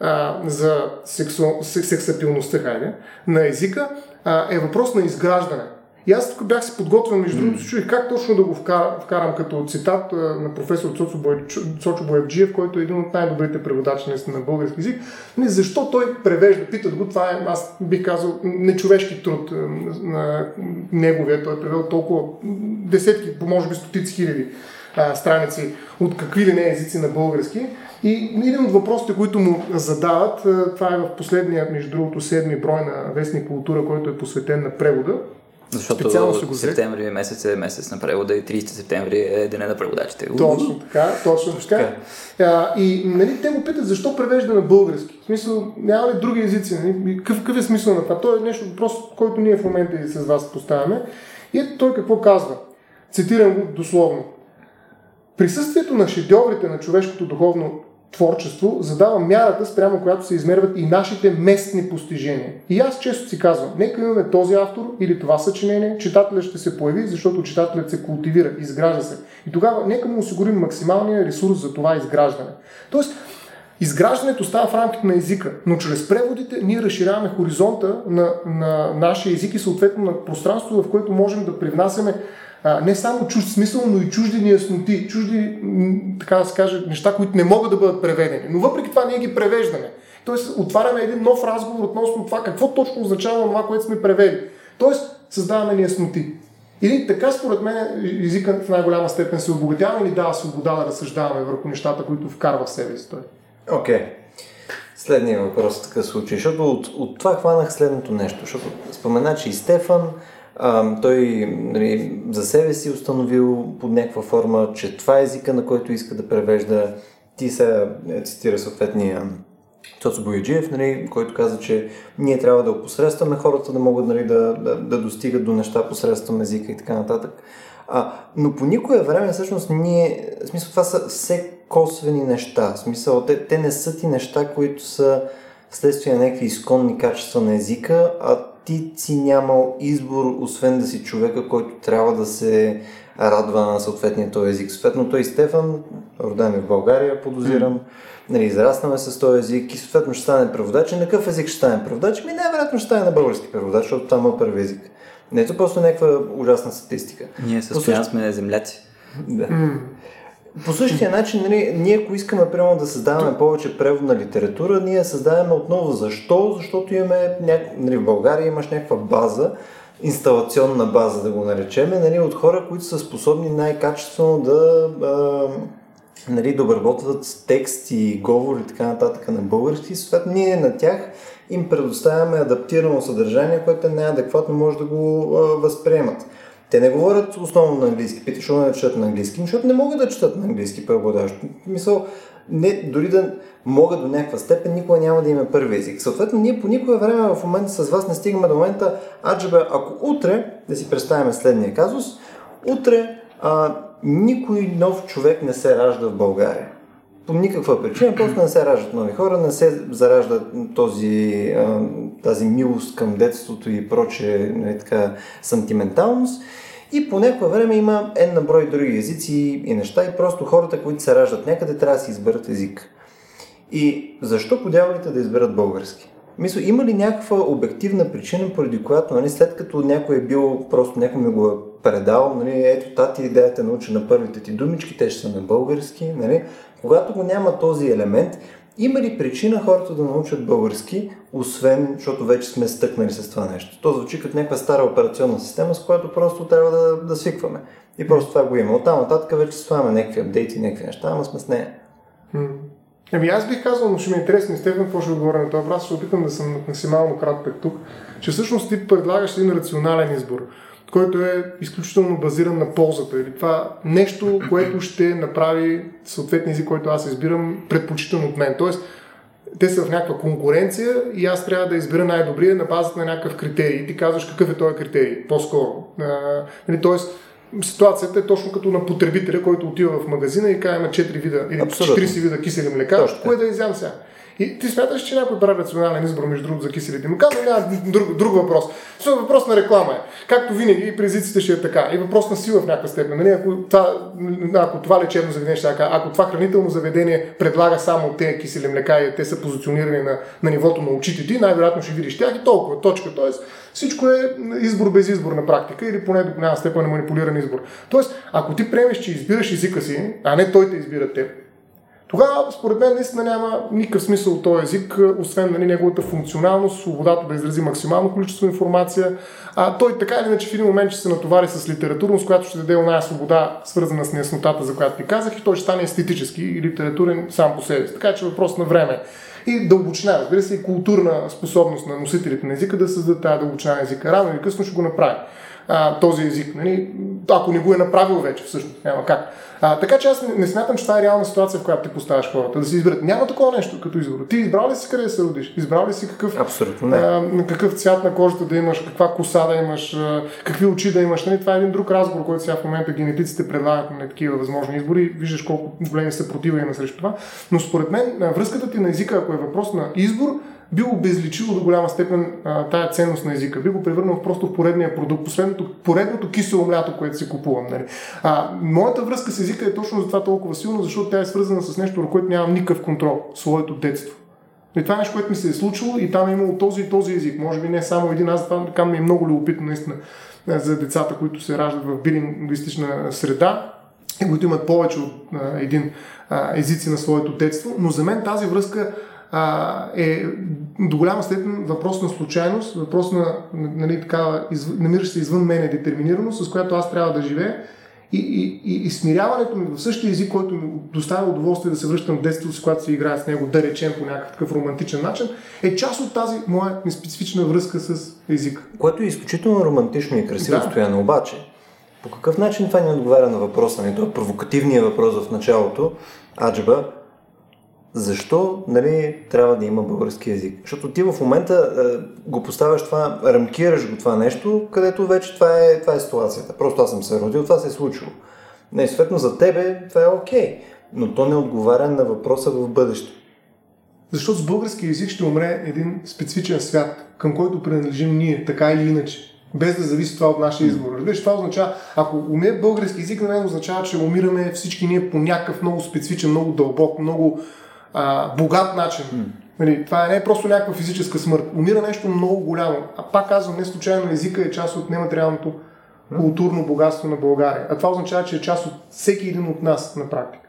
а, за сексу... сексапилността хайде, на езика а, е въпрос на изграждане. И аз тук бях си подготвен, между другото, се чуих как точно да го вкарам, вкарам като цитат а, на професор Цочо, Бой, Цочо Боевджиев, който е един от най-добрите преводачи на български език. Не, защо той превежда? Питат го, това е, аз бих казал, нечовешки труд на неговия. Той е превел толкова десетки, може би стотици хиляди а, страници от какви ли не езици на български. И един от въпросите, които му задават, това е в последния, между другото, седми брой на Вестник Култура, който е посветен на превода. Защото Специално се го взех. септември месец е месец на превода и 30 септември е деня на преводачите. Точно така, точно така. А, и нали, те го питат защо превежда на български. В смисъл, няма ли други езици? Нали? Какъв, какъв е смисъл на това? То е нещо, въпрос, който ние в момента и с вас поставяме. И ето той какво казва. Цитирам го дословно. Присъствието на шедьоврите на човешкото духовно творчество задава мярата, спрямо която се измерват и нашите местни постижения. И аз често си казвам, нека имаме този автор или това съчинение, читателят ще се появи, защото читателят се култивира, изгражда се. И тогава нека му осигурим максималния ресурс за това изграждане. Тоест, Изграждането става в рамките на езика, но чрез преводите ние разширяваме хоризонта на, на нашия език и съответно на пространството, в което можем да привнасяме не само чужд смисъл, но и чужди неясноти, чужди, така да се каже, неща, които не могат да бъдат преведени. Но въпреки това ние ги превеждаме. Тоест отваряме един нов разговор относно това какво точно означава това, което сме превели. Тоест създаваме неясноти. Или така, според мен, езикът в най-голяма степен се обогатява и дава свобода да разсъждаваме върху нещата, които вкарва в себе си той. Окей. Okay. Следния въпрос в такъв случай, защото от, от това хванах следното нещо, защото спомена, че и Стефан, той нали, за себе си установил под някаква форма, че това е езика, на който иска да превежда. Ти сега е, цитира съответния Цоцо Бояджиев, нали, който каза, че ние трябва да опосредстваме хората да могат нали, да, да, да достигат до неща посредством езика и така нататък. А, но по никое време всъщност ние, в смисъл това са все косвени неща, в смисъл те, те не са ти неща, които са вследствие на някакви изконни качества на езика, а ти си нямал избор, освен да си човека, който трябва да се радва на съответния този език. Съответно той Стефан, роден е в България, подозирам, mm. нали, израснаме с този език и съответно ще стане преводач. И на какъв език ще стане преводач? Ми най-вероятно ще стане на български преводач, защото там е първи език. Не е просто някаква ужасна статистика. Ние с Стоян сме земляци. Да. По същия начин, нали, ние ако искаме прямо да създаваме повече преводна литература, ние създаваме отново защо? Защото имаме, няк... нали, в България имаш някаква база, инсталационна база да го наречем, нали, от хора, които са способни най-качествено да а, нали, да обработват текст и говор и така нататък на български. Съответно, ние на тях им предоставяме адаптирано съдържание, което е неадекватно може да го а, възприемат. Те не говорят основно на английски. Питаш, защо не четат на английски? Защото не могат да четат на английски преводач. Мисъл, не, дори да могат до някаква степен, никога няма да има първи език. Съответно, ние по никое време в момента с вас не стигаме до момента, аджабе, ако утре, да си представим следния казус, утре а, никой нов човек не се ражда в България. По никаква причина, просто не се раждат нови хора, не се заражда този, а, тази милост към детството и проче нали, така, сантименталност. И по някакво време има N на брой други езици и неща и просто хората, които се раждат някъде, трябва да си изберат език. И защо подявалите да изберат български? Мисля, има ли някаква обективна причина, поради която, нали, след като някой е бил, просто някой ми го е предал, нали, ето тати идеята научи на първите ти думички, те ще са на български, нали, когато го няма този елемент, има ли причина хората да научат български, освен, защото вече сме стъкнали с това нещо? То звучи като някаква стара операционна система, с която просто трябва да, да свикваме. И просто това го има. Оттам нататък вече слагаме някакви апдейти, някакви неща, ама сме с нея. Ами аз бих казал, но ще ми е интересно, Стефан, какво ще отговоря на това въпрос, ще опитам да съм максимално кратък тук, че всъщност ти предлагаш един рационален избор, който е изключително базиран на ползата или това нещо, което ще направи съответния език, който аз избирам, предпочитан от мен. Тоест, те са в някаква конкуренция и аз трябва да избера най-добрия на базата на някакъв критерий. И ти казваш какъв е този критерий, по-скоро. А, тоест, ситуацията е точно като на потребителя, който отива в магазина и казва има 4 вида или Абсолютно. 40 вида кисели млека, точно. кое да изям сега? И ти смяташ, че някой прави рационален избор, между другото, за киселите млека, но няма друг, друг въпрос. Защото въпрос на реклама е. Както винаги, и при езиците ще е така. И въпрос на сила в някаква степен. Нали? Ако, това, ако това лечебно заведение ще е така, ако това хранително заведение предлага само те кисели млека и те са позиционирани на, на нивото на очите ти, най-вероятно ще видиш тях и толкова. Точка. Тоест, всичко е избор без избор на практика или поне до голяма степен на манипулиран избор. Тоест, ако ти приемеш, че избираш езика си, а не той те избира теб, тогава, според мен, наистина няма никакъв смисъл от този език, освен нали, неговата функционалност, свободата да изрази максимално количество информация. А той така или иначе в един момент ще се натовари с литературност, която ще даде оная свобода, свързана с неяснотата, за която ти казах, и той ще стане естетически и литературен сам по себе си. Така че въпрос на време. И дълбочина, разбира се, и културна способност на носителите на езика да създадат тази дълбочина на езика. Рано или късно ще го направи. А, този език. Нали? Ако не го е направил вече, всъщност, няма как. А, така че аз не, не смятам, че това е реална ситуация, в която ти поставяш хората. Да си изберат. Няма такова нещо като избор. Ти избрал ли си къде се родиш? Избрал ли си какъв, Абсолютно не. а, какъв цвят на кожата да имаш, каква коса да имаш, а, какви очи да имаш. Нали? Това е един друг разговор, който сега в момента генетиците предлагат на такива възможни избори. Виждаш колко големи съпротива има срещу това. Но според мен връзката ти на езика, ако е въпрос на избор, би обезличило до голяма степен а, тая ценност на езика. Би го превърнал просто в поредния продукт, последното, поредното кисело млято, което си купувам. Нали. А, моята връзка с езика е точно за това толкова силно, защото тя е свързана с нещо, на което нямам никакъв контрол. Своето детство. И това е нещо, което ми се е случило и там е имало този и този език. Може би не само един, аз това така ми е много любопитно наистина за децата, които се раждат в билингвистична среда и които имат повече от а, един а, езици на своето детство. Но за мен тази връзка а, е до голяма степен въпрос на случайност, въпрос на нали, такава, изв... намиращ се извън мене детерминираност, с която аз трябва да живея. И, и, и, и смиряването ми в същия език, който ми доставя удоволствие да се връщам в детството си, когато се играе с него, да речем по някакъв такъв романтичен начин, е част от тази моя неспецифична връзка с езика. Което е изключително романтично и красиво Да. стояно, обаче. По какъв начин това не отговаря на въпроса ни? Това е провокативният въпрос в началото. Аджба, защо нали, трябва да има български язик? Защото ти в момента е, го поставяш това, рамкираш го това нещо, където вече това е, това е ситуацията. Просто аз съм се родил, това се е случило. Не, съответно за тебе това е окей, но то не отговаря на въпроса в бъдеще. Защото с български език ще умре един специфичен свят, към който принадлежим ние, така или иначе. Без да зависи това от нашия избор. Разбираш, това означава, ако умре български език, на мен означава, че умираме всички ние по някакъв много специфичен, много дълбок, много а, богат начин. Нали, това не е просто някаква физическа смърт. Умира нещо много голямо. А пак казвам, не случайно езика е част от нематериалното културно богатство на България. А това означава, че е част от всеки един от нас на практика.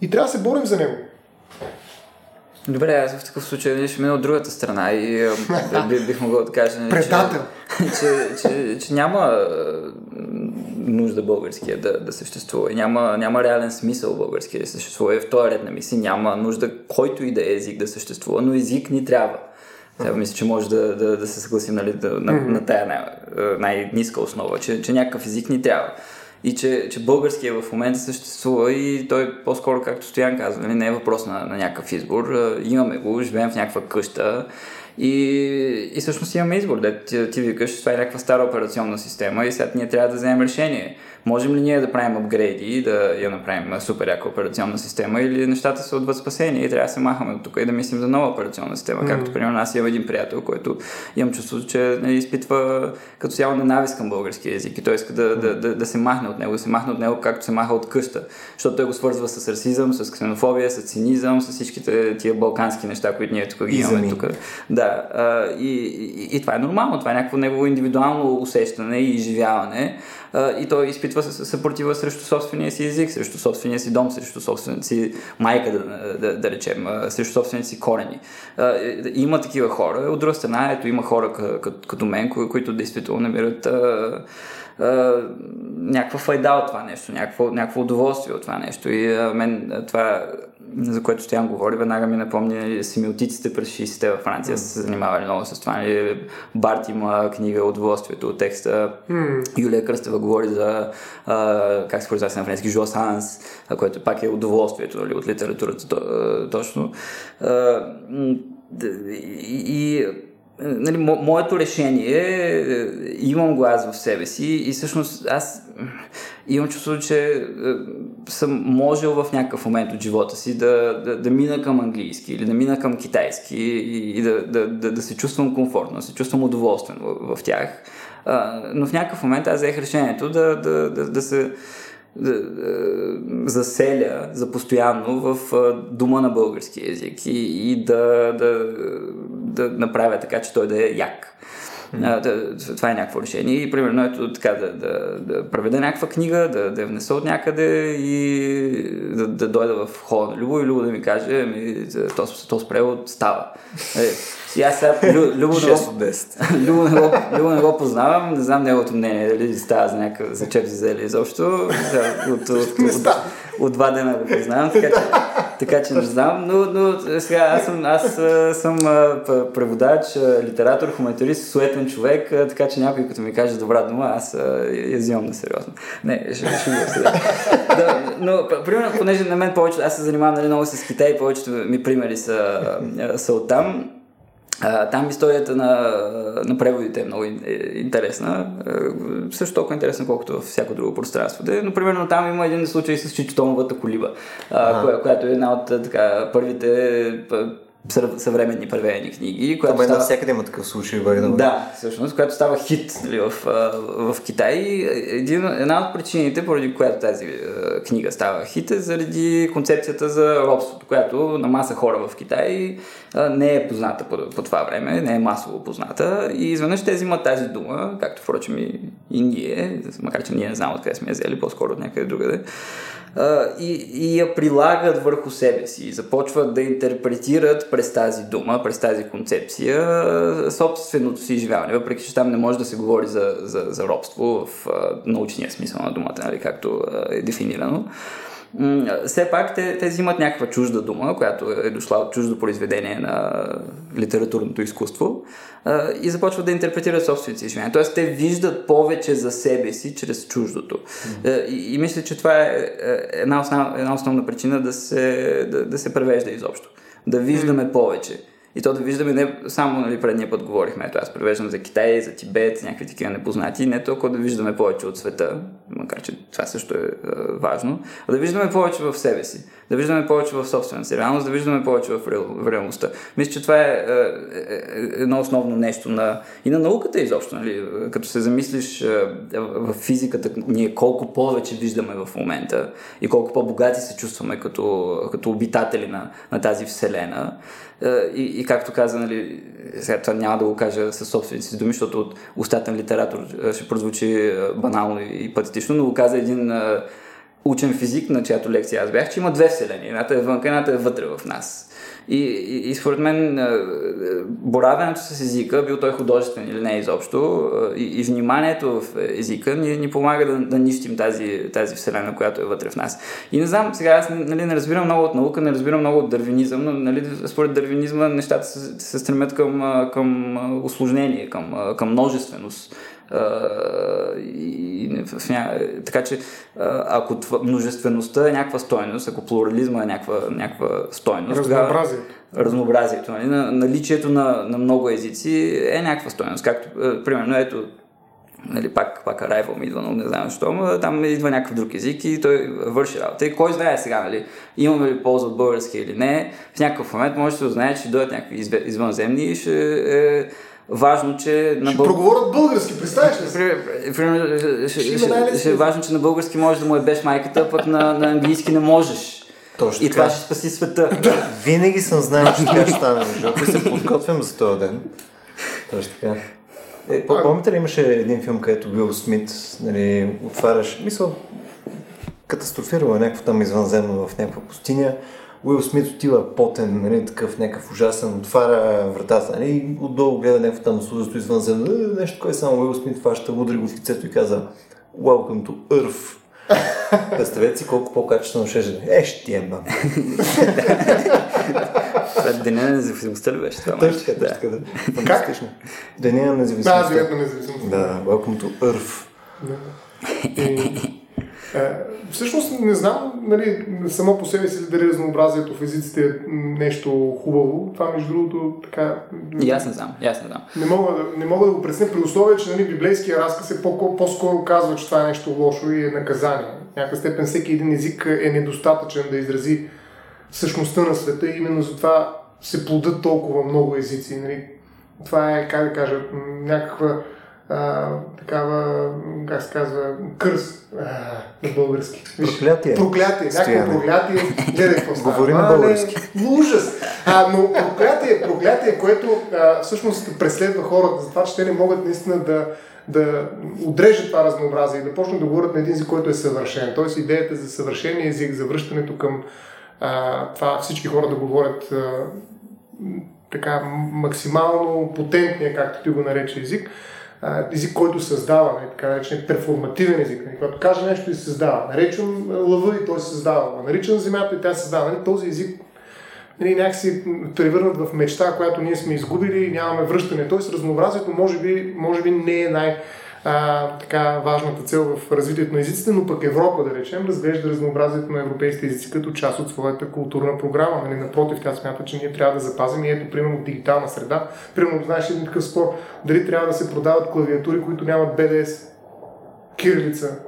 И трябва да се борим за него. Добре, аз в такъв случай нали, ще мина от другата страна и а, *laughs* би, бих могъл да кажа, Предател. че, *laughs* че, че, че няма а, нужда българския да, да съществува. И Няма, няма реален смисъл българския да съществува. И в този ред на мисли няма нужда който и да е език да съществува, но език ни трябва. Сега мисля, че може да, да, да се съгласим нали, да, на, на тая най- най-ниска основа, че, че някакъв език ни трябва. И че, че българския в момента съществува и той по-скоро, както Стоян казва, нали, не е въпрос на, на някакъв избор. Имаме го, живеем в някаква къща и, и всъщност имаме избор. Да, ти, ти викаш, това е някаква стара операционна система и сега ние трябва да вземем решение. Можем ли ние да правим апгрейди и да я направим супер яка операционна система или нещата са отвъд спасение и трябва да се махаме от тук и да мислим за нова операционна система. Mm-hmm. Както, примерно, аз имам един приятел, който имам чувството, че нали, изпитва като цяло ненавист към български язик и той иска да, да, да, да се махне от него, да се махне от него както се маха от къща, защото той го свързва с расизъм, с ксенофобия, с цинизъм, с всичките тия балкански неща, които ние тук ги имаме. Тук. Да, а, и, и, и това е нормално, това е някакво негово индивидуално усещане и изживяване. А, и той изпитва съ- съпротива срещу собствения си език, срещу собствения си дом, срещу собствената си майка, да, да, да речем, срещу собствените си корени. А, има такива хора. От друга страна, ето има хора като, като мен, кои, които действително намират а, а, някаква файда от това нещо, някакво, някакво удоволствие от това нещо. И а, мен това, за което Стоян говори, веднага ми напомня семиотиците през 60-те във Франция са се занимавали много с това. Нали? Барт има книга Удоволствието от текста. Юлия Кръстева говори за, а, как се произнася на френски, Жуасанс, а, което пак е удоволствието нали, от литературата точно. А, и, и нали, мо, моето решение е, имам го аз в себе си и всъщност аз имам чувство, че е, съм можел в някакъв момент от живота си да, да, да мина към английски или да мина към китайски и, и да, да, да, да се чувствам комфортно, да се чувствам удоволствен в, в тях. А, но в някакъв момент аз взех решението да, да, да, да се заселя за постоянно в а, дума на български язик и, и да, да, да направя така, че той да е як. Да, това е някакво решение и примерно ето така да, да, да преведа някаква книга, да, да я внеса от някъде и да, да дойда в хода на Любо и Любо да ми каже, ми, то, то с превод става. Е, И аз сега Лю- *laughs* Любо не 6 го, от 10. *laughs* Любо не го, Любо не го познавам, не знам неговото мнение, дали става за някакъв, за чеп взели изобщо. От, от, от, става. от два дена го познавам, така че, така че не знам, но, но сега аз съм, аз а, съм п- преводач, литератор, хуманитарист, суетен човек, така че някой като ми каже добра дума, аз я взимам на сериозно. Не, ще, ще го сега. Да, но, примерно, понеже на мен повече, аз се занимавам нали, много с Китай, повечето ми примери са, са оттам. А, там историята на, на преводите е много е интересна. Също толкова интересна, колкото във всяко друго пространство. Да, но примерно там има един случай с Чичотоновата колиба, а, коя, която е една от така, първите съвременни преведени книги. Която Ама става... навсякъде има такъв случай, бъде да всъщност, която става хит нали, в, в Китай. Един, една от причините, поради която тази книга става хит, е заради концепцията за робството, която на маса хора в Китай не е позната по, по това време, не е масово позната. И изведнъж те взимат тази дума, както впрочем и, и ние, макар че ние не знам откъде сме я взели, по-скоро от някъде другаде. И, и я прилагат върху себе си и започват да интерпретират през тази дума, през тази концепция собственото си изживяване, въпреки че там не може да се говори за, за, за робство в научния смисъл на думата, нали, както е дефинирано. М, Все пак те, те взимат някаква чужда дума, която е дошла от чуждо произведение на литературното изкуство а, и започват да интерпретират собствените си изживявания. Тоест те виждат повече за себе си чрез чуждото. Mm-hmm. И, и мисля, че това е е, една, основ, една основна причина да се, да, да се превежда изобщо. Да виждаме mm-hmm. повече. И то да виждаме не само, нали, предния път говорихме, ето аз превеждам за Китай, за Тибет, някакви такива непознати, не толкова да виждаме повече от света, макар че това също е, е важно, а да виждаме повече в себе си, да виждаме повече в собствената си реалност, да виждаме повече в, реал, реалността. Мисля, че това е, е, е, е едно основно нещо на, и на науката изобщо, нали, като се замислиш е, в физиката, ние колко повече виждаме в момента и колко по-богати се чувстваме като, като обитатели на, на тази вселена, и, и както каза, нали, сега това няма да го кажа със собствените си думи, защото от устата на литератор ще прозвучи банално и патетично, но го каза един учен физик, на чиято лекция аз бях, че има две вселени. Едната е вънка, едната е вътре в нас. И, и, и според мен боравенето с езика, бил той художествен или не изобщо, и, и вниманието в езика ни, ни помага да, да нищим тази, тази вселена, която е вътре в нас. И не знам, сега аз нали, не разбирам много от наука, не разбирам много от дървинизъм, но нали, според дървинизма нещата се, се стремят към, към осложнение, към, към множественост. И, в, ня... така че ако това, множествеността е някаква стойност, ако плурализма е някаква, някаква стойност, разнообразието, тогава, разнообразието нали? наличието на, на много езици е някаква стойност. Както, uh, примерно, ето, нали, пак, пак Arrival ми идва, но не знам защо, но там идва някакъв друг език и той върши работа. И кой знае сега, нали, имаме ли полза от български или не, в някакъв момент може да се узнае, че дойдат някакви извънземни и ще е важно, че на български... проговорят български, представяш ли си? Примерно, ще, ще, ще, ще е важно, че на български можеш да му ебеш майката, пък на, на английски не можеш. Точно и това ще спаси света. *laughs* Винаги съм знаел, че така ще стане, защото се подготвям за този ден. Точно така. Е, помните ли имаше един филм, където Бил Смит нали, отваряш, мисъл, катастрофирала някакво там извънземно в някаква пустиня Уил Смит отива потен, нали, такъв някакъв ужасен, отваря вратата, нали, и отдолу гледа някакво там служество извън е, нещо, кое само Уил Смит фаща, удари го в лицето и каза Welcome to Earth. *laughs* Представете си колко по-качествено ще е. Е, ще ти е, мам. *laughs* Деня на независимостта ли беше това? Точно така, точно така. Да. Как? Деня на независимостта. Да, Денят на независимостта. Да, Welcome to Earth. Да. Е, всъщност не знам, нали, само по себе си дали разнообразието в езиците е нещо хубаво. Това, между другото, така... И аз не знам, аз не знам. Не мога, не мога да го пресня при условие, че нали, библейския разказ е по- по-скоро казва, че това е нещо лошо и е наказание. В някаква степен всеки един език е недостатъчен да изрази същността на света и именно затова се плодат толкова много езици. Нали. Това е, как да кажа, някаква а, такава, как се казва, кърс а, на български. Проклятие. Проклятие, някакво проклятие. Гледай какво *laughs* става. Говори на български. *laughs* Ужас. А, но проклятие, проклятие, което а, всъщност преследва хората за това, че те не могат наистина да, да отрежат това разнообразие и да почнат да говорят на един език, който е съвършен. Тоест идеята за съвършения език, за връщането към а, това всички хора да говорят а, така максимално потентния, както ти го нарече език, език, който създава, не, нали, така наречен перформативен език. Нали, когато каже нещо и създава. Наричам лъва и той създава. Наричам земята и тя създава. Не, този език нали, някакси превърнат в мечта, която ние сме изгубили и нямаме връщане. Тоест разнообразието може би, може би не е най- а, така важната цел в развитието на езиците, но пък Европа, да речем, разглежда разнообразието на европейските езици като част от своята културна програма. Нали, напротив, тя смята, че ние трябва да запазим и ето, примерно, в дигитална среда. Примерно, знаеш един такъв спор, дали трябва да се продават клавиатури, които нямат BDS, кирилица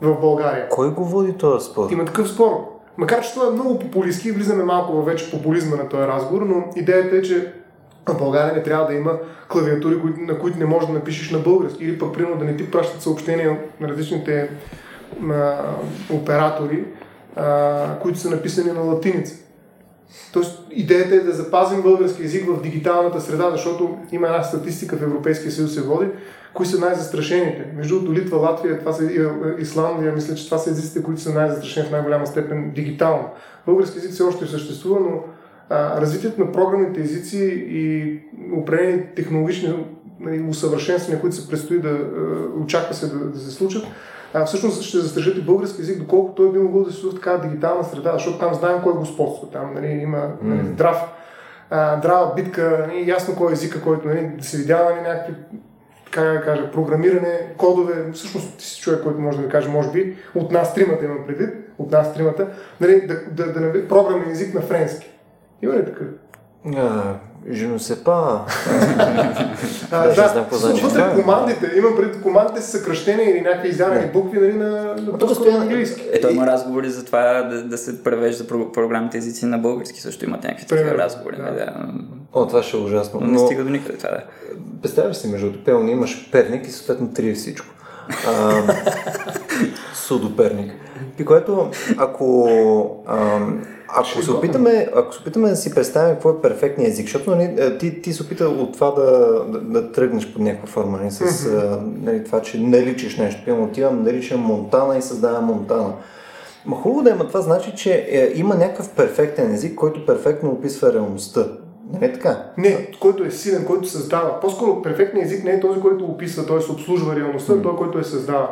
в България. Кой го води този спор? Има такъв спор. Макар, че това е много популистски, влизаме малко във вече популизма на този разговор, но идеята е, че в България не трябва да има клавиатури, на които не можеш да напишеш на български. Или пък, примерно, да не ти пращат съобщения на различните а, оператори, а, които са написани на латиница. Тоест, идеята е да запазим български язик в дигиталната среда, защото има една статистика в Европейския съюз се води, кои са най-застрашените. Между другото, Литва, Латвия, това са Исландия, мисля, че това са езиците, които са най-застрашени в най-голяма степен дигитално. Български език все още съществува, но а, развитието на програмните езици и определени технологични нали, усъвършенствания, които се предстои да очаква се да, да се случат, а, всъщност ще застрашат и български език, доколко той би могъл да се случи в такава дигитална среда, защото там знаем кой господства. Там нали, има нали, здрав, а, здрава битка, нали, ясно кой е езика, който нали, да се видява нали, някакви как да кажа, програмиране, кодове, всъщност ти си човек, който може да ви каже, може би, от нас тримата имам предвид, от нас тримата, нали, да, да, да, да програмен език на френски. Има ли такъв? Je ne sais pas. *laughs* да, да, вътре командите, имам преди командите с съкръщения или някакви изявени букви нали, на, на по английски. Ето има разговори за това да, да се превежда програмните езици на български, също имат някакви такива разговори. Да. Да. О, това ще е ужасно. Не стига до никъде това, да. Представяш си, между Пелни имаш перник и съответно три всичко. А, *laughs* судоперник. И което, ако а, ако се, опитаме, ако се опитаме да си представим какво е перфектният език, защото нали, е, ти, ти се опита от това да, да, да тръгнеш под някаква форма, нали, с нали, това, че наричаш нещо. Пием отивам, наричам Монтана и създавам Монтана. Ма хубаво да има това, значи, че е, има някакъв перфектен език, който перфектно описва реалността. Не е така? Не, който е силен, който създава. По-скоро перфектният език не е този, който описва, т.е. обслужва реалността, mm. той, който е създава.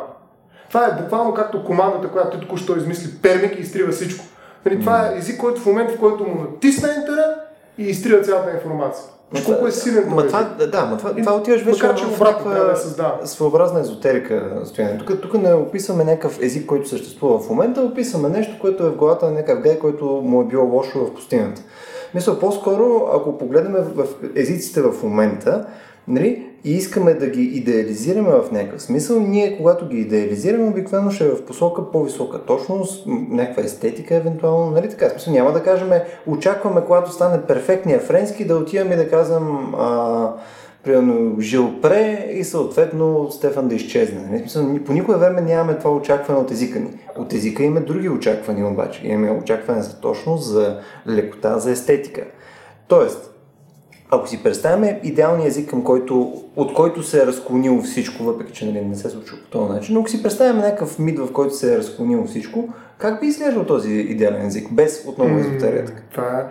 Това е буквално както командата, която ти току-що измисли перник и изтрива всичко. Нали, това е език, който в момента, в който му натисне ентера и изтрива цялата информация. Ма колко е силен ма това, да, ма това, това отиваш вече Макар, че обратно трябва да създава. Своеобразна езотерика стояние. Тук, тук не описваме някакъв език, който съществува в момента, описваме нещо, което е в главата на някакъв гай, който му е било лошо в пустинята. Мисля, по-скоро, ако погледнем в езиците в момента, нали, и искаме да ги идеализираме в някакъв смисъл, ние когато ги идеализираме, обикновено ще е в посока по-висока точност, някаква естетика евентуално, нали така, смисъл няма да кажем, очакваме когато стане перфектния френски да отиваме да казвам а, примерно Жилпре и съответно Стефан да изчезне. Нали? Смисъл, по никое време нямаме това очакване от езика ни. От езика имаме други очаквания обаче. Имаме очакване за точност, за лекота, за естетика. Тоест, ако си представяме идеалния език, към който, от който се е разклонило всичко, въпреки че нали, не се случва по този начин, но ако си представяме някакъв мид, в който се е разклонило всичко, как би изглеждал този идеален език, без отново езотерията? Това е.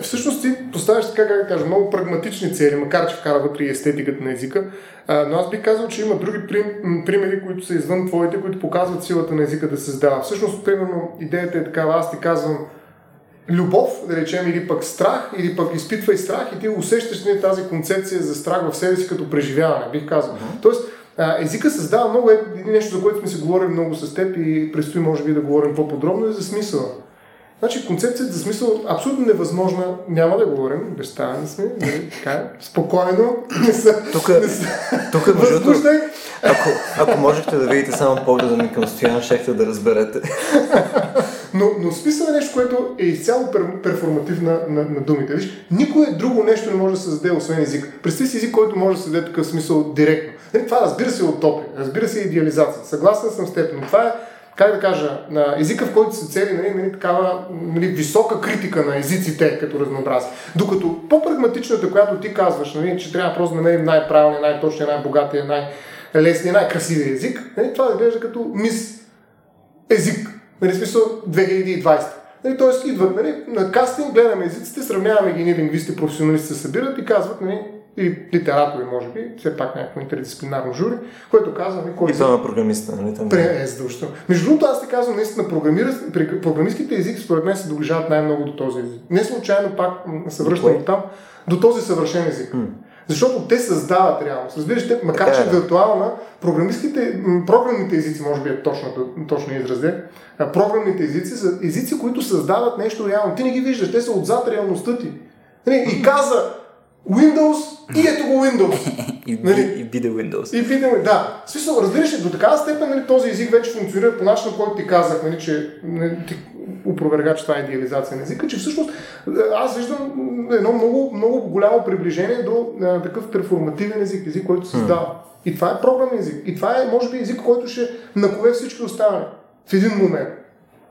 Всъщност ти поставяш така, как да кажа, много прагматични цели, макар че вкара вътре и естетиката на езика, а, но аз бих казал, че има други примери, които са извън твоите, които показват силата на езика да се създава. Всъщност, примерно, идеята е такава, аз ти казвам, любов, да речем, или пък страх, или пък изпитвай страх и ти усещаш ли тази концепция за страх в себе си като преживяване, бих казал. Mm-hmm. Тоест, езика създава много е, нещо, за което сме си говорили много с теб и предстои може би да говорим по-подробно, е за смисъла. Значи концепцията за смисъл абсолютно невъзможна, няма да говорим, обещаваме сме, нали, така, спокойно, *laughs* не са, тук, не са тук, ако, ако можехте да видите само погледа ми към Стоян, щехте да разберете. *laughs* но, но смисъл е нещо, което е изцяло пер, перформативна на, на думите. Виж, никое друго нещо не може да се заде, освен език. Представи си език, който може да се даде такъв смисъл директно. Не, това разбира се е утопия, разбира се е идеализация. Съгласен съм с теб, но това е как да кажа, на езика, в който се цели нали, нали, такава нали, висока критика на езиците като разнообразие. Докато по-прагматичната, която ти казваш, нали, че трябва просто да намерим най-правилния, най-точния, най-богатия, най-лесния, най-красивия език, нали, това изглежда като мис език. Нали, смисъл 2020. Нали, Тоест идват нали, на кастинг, гледаме езиците, сравняваме ги едни лингвисти, професионалисти се събират и казват, нали, и литератори, може би, все пак някакво интердисциплинарно жури, което казва, нали, кой И това на програмиста, нали? Там... Пре, е задължително. Между другото, аз ти казвам, наистина, програмистските езици според мен се доближават най-много до този език. Не случайно пак се връщам до там, до този съвършен език. Защото те създават реалност. Разбираш, те, макар Така че е, да. виртуална, програмистските, програмните езици, може би е точно, точно израз, де, а, програмните езици са езици, които създават нещо реално. Ти не ги виждаш, те са отзад реалността ти. Нали, И каза Windows и ето го Windows. *laughs* И, Нали? и биде Windows. И питаме, да. В смисъл, разбираш ли, до такава степен нали, този език вече функционира по начина, който ти казах, нали, че нали, ти опроверга, че това е идеализация на езика, че всъщност е, аз виждам едно много, много голямо приближение до а, такъв перформативен език, език, който се създава. И това е програмен език. И това е, може би, език, който ще накове всички останали в един момент.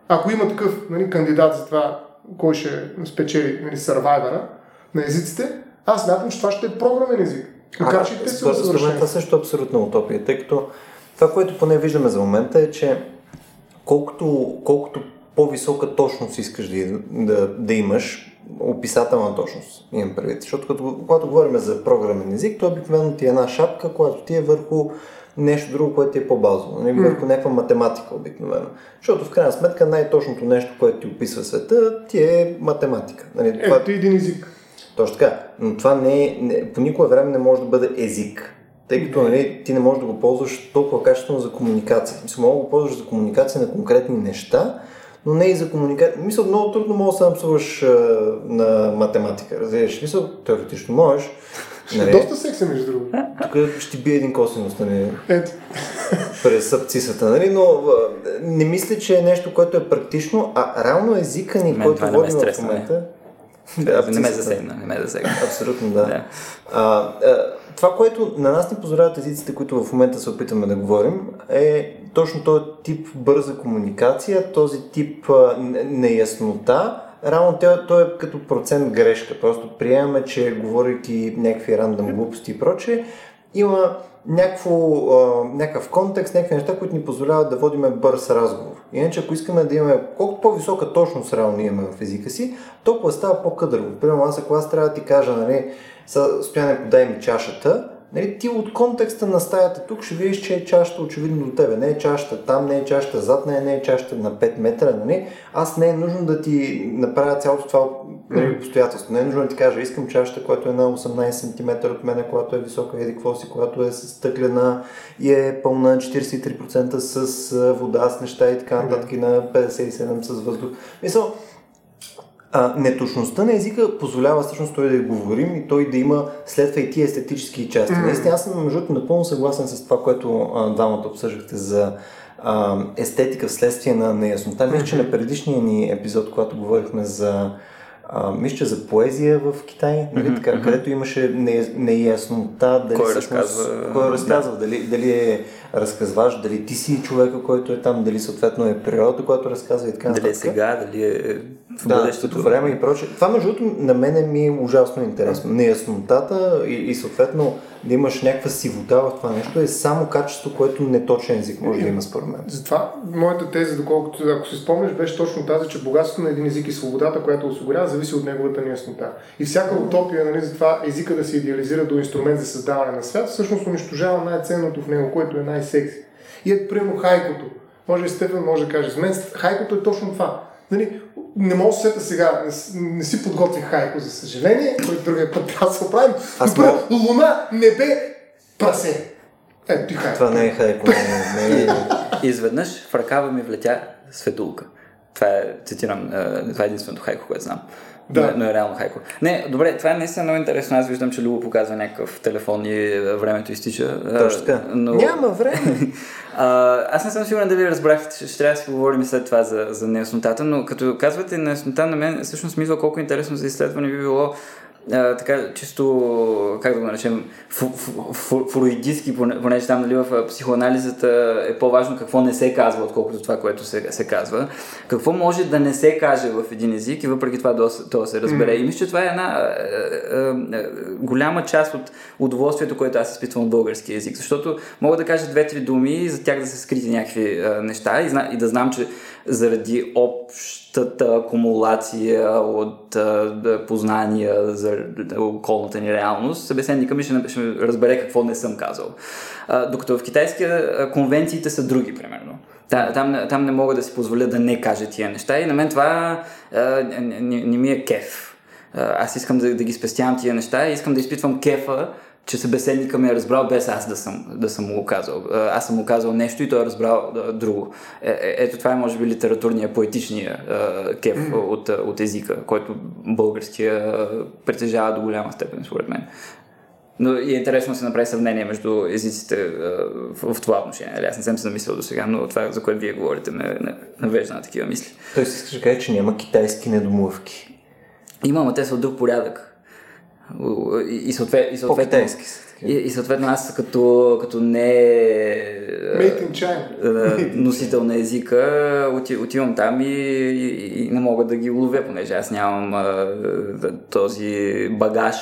Ако има такъв нали, кандидат за това, кой ще спечели нали, сървайвера на езиците, аз смятам, че това ще е програмен език. Макар, че те са според, мен това също е абсолютна утопия, тъй като това, което поне виждаме за момента е, че колкото, колкото по-висока точност искаш да, да, да имаш, описателна точност, имам предвид. Защото като, когато говорим за програмен език, то обикновено ти е една шапка, която ти е върху нещо друго, което ти е по-базово, нали? върху някаква математика обикновено. Защото в крайна сметка най-точното нещо, което ти описва света, ти е математика. Нали? Това, Ето един език. Точно така. Но това не е, не, по никое време не може да бъде език. Тъй като нали, ти не можеш да го ползваш толкова качествено за комуникация. Мисля, мога да го ползваш за комуникация на конкретни неща, но не и за комуникация. Мисля, много трудно можеш да се напсуваш на математика. Разбираш? Мисля, теоретично можеш. *laughs* Нали, Доста секси, между другото. тук ще бие един косинус, нали, Ето. *laughs* през абцисата, нали? но не мисля, че е нещо, което е практично, а реално езика ни, Мен който не водим в стресва, момента... Да, не ме засегна, не ме засегна. Абсолютно да. Да. А, а, това, което на нас ни позволяват езиците, които в момента се опитаме да говорим, е точно този тип бърза комуникация, този тип а, неяснота. Рано той, той е като процент грешка. Просто приемаме, че говорейки някакви рандъм глупости и прочее, има някакво, а, някакъв контекст, някакви неща, които ни позволяват да водиме бърз разговор. Иначе, ако искаме да имаме колкото по-висока точност реално имаме в езика си, толкова става по-къдърво. Примерно аз ако аз трябва да ти кажа, нали, стояне подай ми чашата, нали, ти от контекста на стаята тук ще видиш, че е чашата очевидно до тебе. Не е чашата там, не е чашата зад нея, не е чашата на 5 метра. Нали? Аз не е нужно да ти направя цялото това нали, обстоятелство. Не е нужно да ти кажа, искам чашата, която е на 18 см от мен, която е висока, еди си, която е стъклена и е пълна 43% с вода, с неща и така нататък, и на 57% с въздух. Мисъл, а, неточността на езика позволява всъщност той да я говорим и той да има следва и тия естетически части. Mm. Наистина, аз съм между другото напълно съгласен с това, което а, двамата обсъждахте за а, естетика вследствие на неяснота. Мисля, че на предишния ни епизод, когато говорихме за а, мисля, че за поезия в Китай, нали, така, където имаше не, неяснота дали Кой всъщност- разказва, кой разказва дали, дали е разказваш, дали ти си човека, който е там, дали съответно е природата, която разказва и така Дали е нататък. сега, дали е в Да, бъдещето. време и прочее. Това между другото на мен ми е ужасно интересно. Неяснотата и, и съответно да имаш някаква сивота в това нещо е само качество, което неточен език може да има според мен. Затова моята теза, доколкото, ако си спомняш, беше точно тази, че богатството на един език и свободата, която осигурява, зависи от неговата неяснота. И всяка утопия, нали, за това езика да се идеализира до инструмент за създаване на свят, всъщност унищожава най-ценното в него, което е най-секси. И ето, примерно, хайкото. Може и Стефан може да каже, за мен хайкото е точно това. Нали, не мога да се сета сега, не, не си подготвих хайко, за съжаление, който другия път трябва да се оправим. Аз Но, мога- Луна, небе, прасе. Ето ти хайко. Това не е хайко, не, не, не, И *laughs* изведнъж в ръкава ми влетя светулка. Това е, цитирам, е, това е единственото хайко, което знам. Да. Но, но е реално хайко. Не, добре, това е наистина много интересно. Аз виждам, че Любо показва някакъв телефон и е, времето изтича. Е, Точно така. Но... Няма време. *laughs* А, аз не съм сигурен дали разбрахте, че ще трябва да си поговорим след това за, за неяснотата, но като казвате неяснота на мен, всъщност ми идва колко интересно за изследване би било а, така чисто, как да го наречем, фруидистски, понеже там нали, в психоанализата е по-важно какво не се казва, отколкото това, което се, се казва. Какво може да не се каже в един език и въпреки това да, да се разбере. Mm. И мисля, че това е една а, а, голяма част от удоволствието, което аз изпитвам от български язик. Защото мога да кажа две-три думи и за тях да се скрити някакви а, неща и, и да знам, че заради общата акумулация от а, познания за околната ни реалност, събеседника ми ще, ще разбере какво не съм казал. А, докато в китайския конвенциите са други, примерно. Там, там, там не мога да си позволя да не кажа тия неща и на мен това а, не, не ми е кеф. Аз искам да, да ги спестявам тия неща и искам да изпитвам кефа че събеседника ми е разбрал без аз да съм, да съм му го казал. Аз съм му казал нещо и той е разбрал друго. Е, е, ето това е може би литературния, поетичния е, кеф mm-hmm. от, от езика, който българския притежава до голяма степен, според мен. Но е интересно да се направи сравнение между езиците в, в това отношение. Нали, аз не съм се замислил до сега, но това, за което вие говорите, ме навежда на такива мисли. Той си искаш да каже, че няма китайски недомлъвки. Има, но те са от друг порядък. И, съответ, и съответно, и, и съответно аз като, като не носител на езика отивам там и, и, и не мога да ги уловя, понеже аз нямам а, този багаж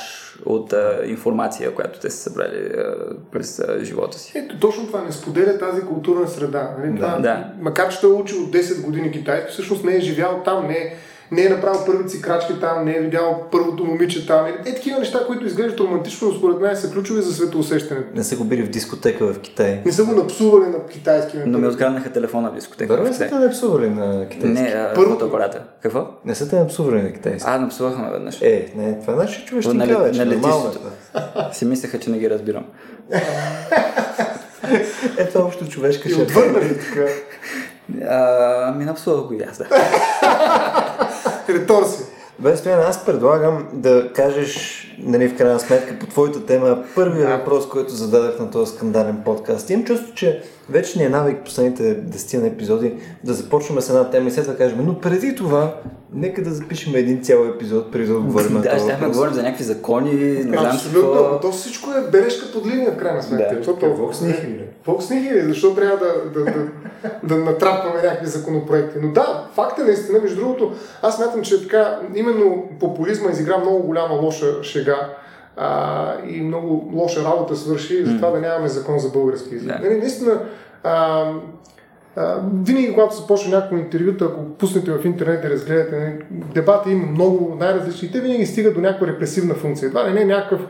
от а, информация, която те са събрали а, през а, живота си. Ето, точно това не споделя тази културна среда. Нали? Да, да. Макар че той е учил от 10 години китайски, всъщност не е живял там, не е не е направил първите си крачки там, не е видял първото момиче там. Е, е такива неща, които изглеждат романтично, но според мен са ключови за светоусещането. Не са го били в дискотека в Китай. Не са го напсували на китайски. Но ми откраднаха телефона в дискотека. Първо не са те напсували на китайски. Не, а, Първото апарата. Какво? Не са те напсували на китайски. А, напсувахме веднъж. Е, не, това значи човешки нали, на, на летището. Си мислеха, че не ги разбирам. Ето общо човешка ще. Отвърнали така. Ами напсувах го и аз, да. Реторси. Бе, Стоян, аз предлагам да кажеш, нали, в крайна сметка, по твоята тема, първият въпрос, който зададах на този скандален подкаст. Имам чувство, че вече ни е навик последните 10 на епизоди да започваме с една тема и след това кажем, но преди това, нека да запишем един цял епизод, преди да отговорим на това. Да, ще говорим за някакви закони, не знам Абсолютно, то всичко е бележка под линия в крайна сметка. Да, защото е Вокс Нихили. Вокс Нихили, защо трябва да, да, да, да натрапваме някакви законопроекти. Но да, факт е наистина, между другото, аз мятам, че така, именно популизма изигра много голяма лоша шега а, и много лоша работа свърши, за това да нямаме закон за български язик. Да. Нали, наистина, а, винаги, когато се някакво интервюта, ако пуснете в интернет и разгледате, нали, дебата има много най-различни, те винаги стигат до някаква репресивна функция. Това не е някакъв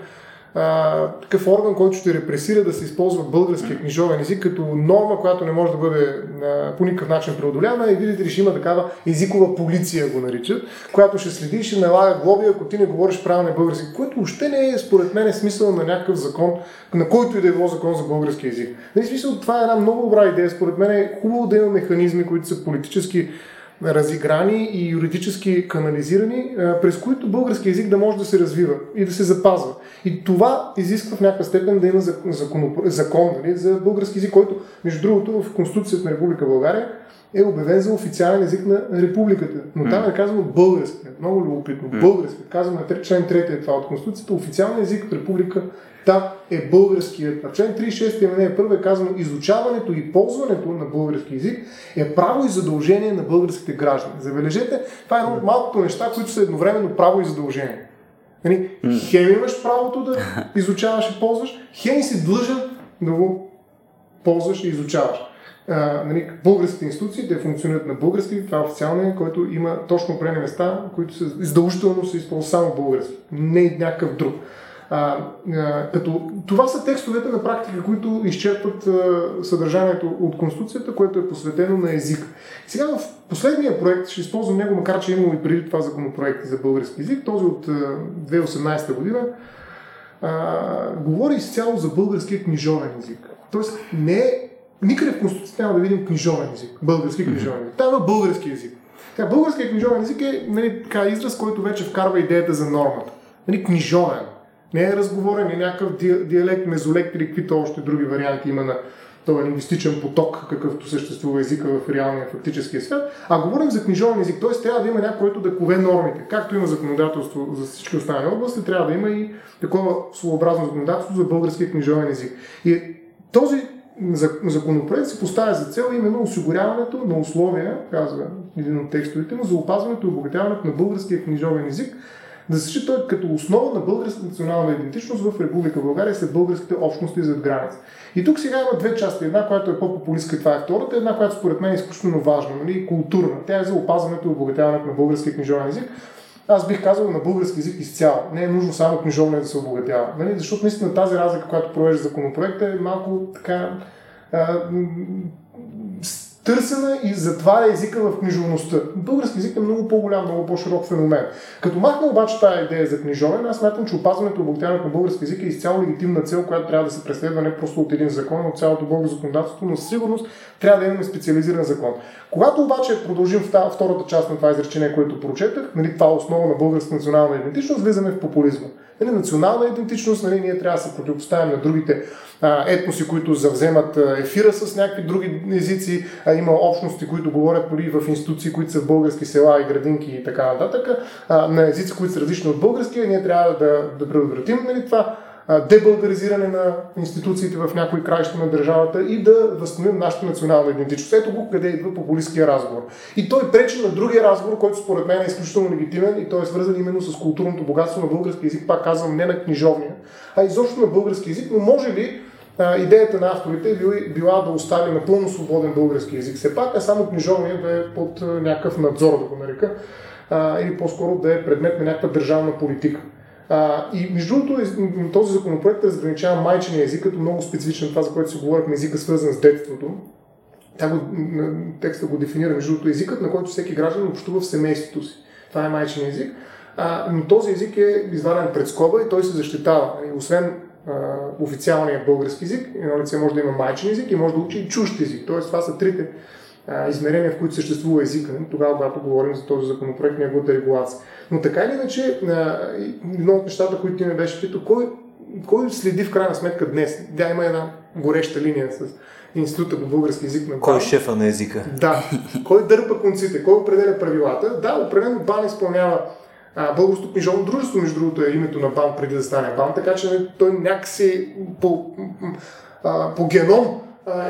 а, такъв орган, който ще репресира да се използва българския книжовен език като норма, която не може да бъде а, по никакъв начин преодоляна и видите ли ще има такава езикова полиция го наричат, която ще следи и ще налага глоби, ако ти не говориш правилно български, което въобще не е според мен е смисъл на някакъв закон, на който и да е било закон за български език. Нали, смисъл, това е една много добра идея. Според мен е хубаво да има механизми, които са политически разиграни и юридически канализирани, през които български язик да може да се развива и да се запазва. И това изисква в някаква степен да има закон, закон нали, за български язик, който, между другото, в Конституцията на Република България е обявен за официален език на републиката. Но там е казано български. Много любопитно. Български. Казваме член 3 е това от Конституцията. Официален език в република Та е българският. На член 36 е първо е казано изучаването и ползването на български язик е право и задължение на българските граждани. Забележете, това е едно от малкото неща, които са едновременно право и задължение. Нали, хем имаш правото да изучаваш и ползваш, хем си длъжен да го ползваш и изучаваш. А, нали, българските институции, те функционират на български, това е официалния, който има точно определени места, които са издължително се използват само български, не някакъв друг. А, а, като това са текстовете на практика, които изчерпват а, съдържанието от Конституцията, което е посветено на език. Сега в последния проект, ще използвам него, макар че имам и преди това законопроекти за български език, този от а, 2018 година, а, говори изцяло за българския книжовен език. Тоест не е, никъде в Конституцията няма да видим книжовен език, български книжовен език. Там има български език. Така, българският книжовен език е нали, така, израз, който вече вкарва идеята за нормата. Нали, книжовен. Не е разговорен, е някакъв диалект, мезолект или каквито още други варианти има на този лингвистичен поток, какъвто съществува езика в реалния фактическия свят, а говорим за книжовен език. Т.е. трябва да има някой, който да кове нормите. Както има законодателство за всички останали области, трябва да има и такова своеобразно законодателство за българския книжовен език. И този законопроект се поставя за цел именно осигуряването на условия, казва един от текстовете му, за опазването и обогатяването на българския книжовен език, да счита като основа на българската национална идентичност в Република България след българските общности зад граница. И тук сега има две части. Една, която е по-популистка това е втората, една, която според мен е изключително важна, нали, културна. Тя е за опазването и обогатяването на българския книжовен език. Аз бих казал на български език изцяло. Не е нужно само книжовния да се обогатява. Нали? Защото наистина тази разлика, която провежда законопроекта е малко така търсена и затваря езика в книжовността. Български език е много по-голям, много по-широк феномен. Като махна обаче тази идея за книжовен, аз смятам, че опазването и обогатяването на български език е изцяло легитимна цел, която трябва да се преследва не просто от един закон, от цялото българско законодателство, но със сигурност трябва да имаме специализиран закон. Когато обаче продължим в втората част на това изречение, което прочетах, нали, това е основа на българска национална идентичност, влизаме в популизма. Нали, национална идентичност, нали, ние трябва да се противопоставим на другите а, етноси, които завземат ефира с някакви други езици, а, има общности, които говорят дори в институции, които са в български села и градинки и така нататък, а, на езици, които са различни от българския, ние трябва да, да предотвратим нали, това дебългаризиране на институциите в някои краища на държавата и да възстановим нашата национална идентичност. Ето го къде идва популистския разговор. И той пречи на другия разговор, който според мен е изключително легитимен и той е свързан именно с културното богатство на български язик, пак казвам не на книжовния, а изобщо на български язик, но може ли идеята на авторите е била да остави напълно свободен български язик. Все пак, а само книжовния да е под някакъв надзор, да го нарека, или по-скоро да е предмет на някаква държавна политика. А, и между другото, този законопроект разграничава майчения език като много специфичен това, за което си говорихме, езика свързан с детството. Го, текста го дефинира, между другото, езикът, на който всеки граждан общува в семейството си. Това е майчин език. А, но този език е изваден пред скоба и той се защитава. И освен а, официалния български език, едно лице може да има майчин език и може да учи и чужд език. Тоест, това са трите измерения, в които съществува езика, тогава, когато говорим за този законопроект, неговата регулация. Но така или иначе, едно от нещата, които ти ме беше питал, кой, кой следи в крайна сметка днес? Да, има една гореща линия с Института по български език на Кой е шефа на езика? Да. Кой дърпа конците? Кой определя правилата? Да, определено БАН изпълнява Българското книжовно дружество, между другото, е името на БАН преди да стане БАН, така че той някакси по, по геном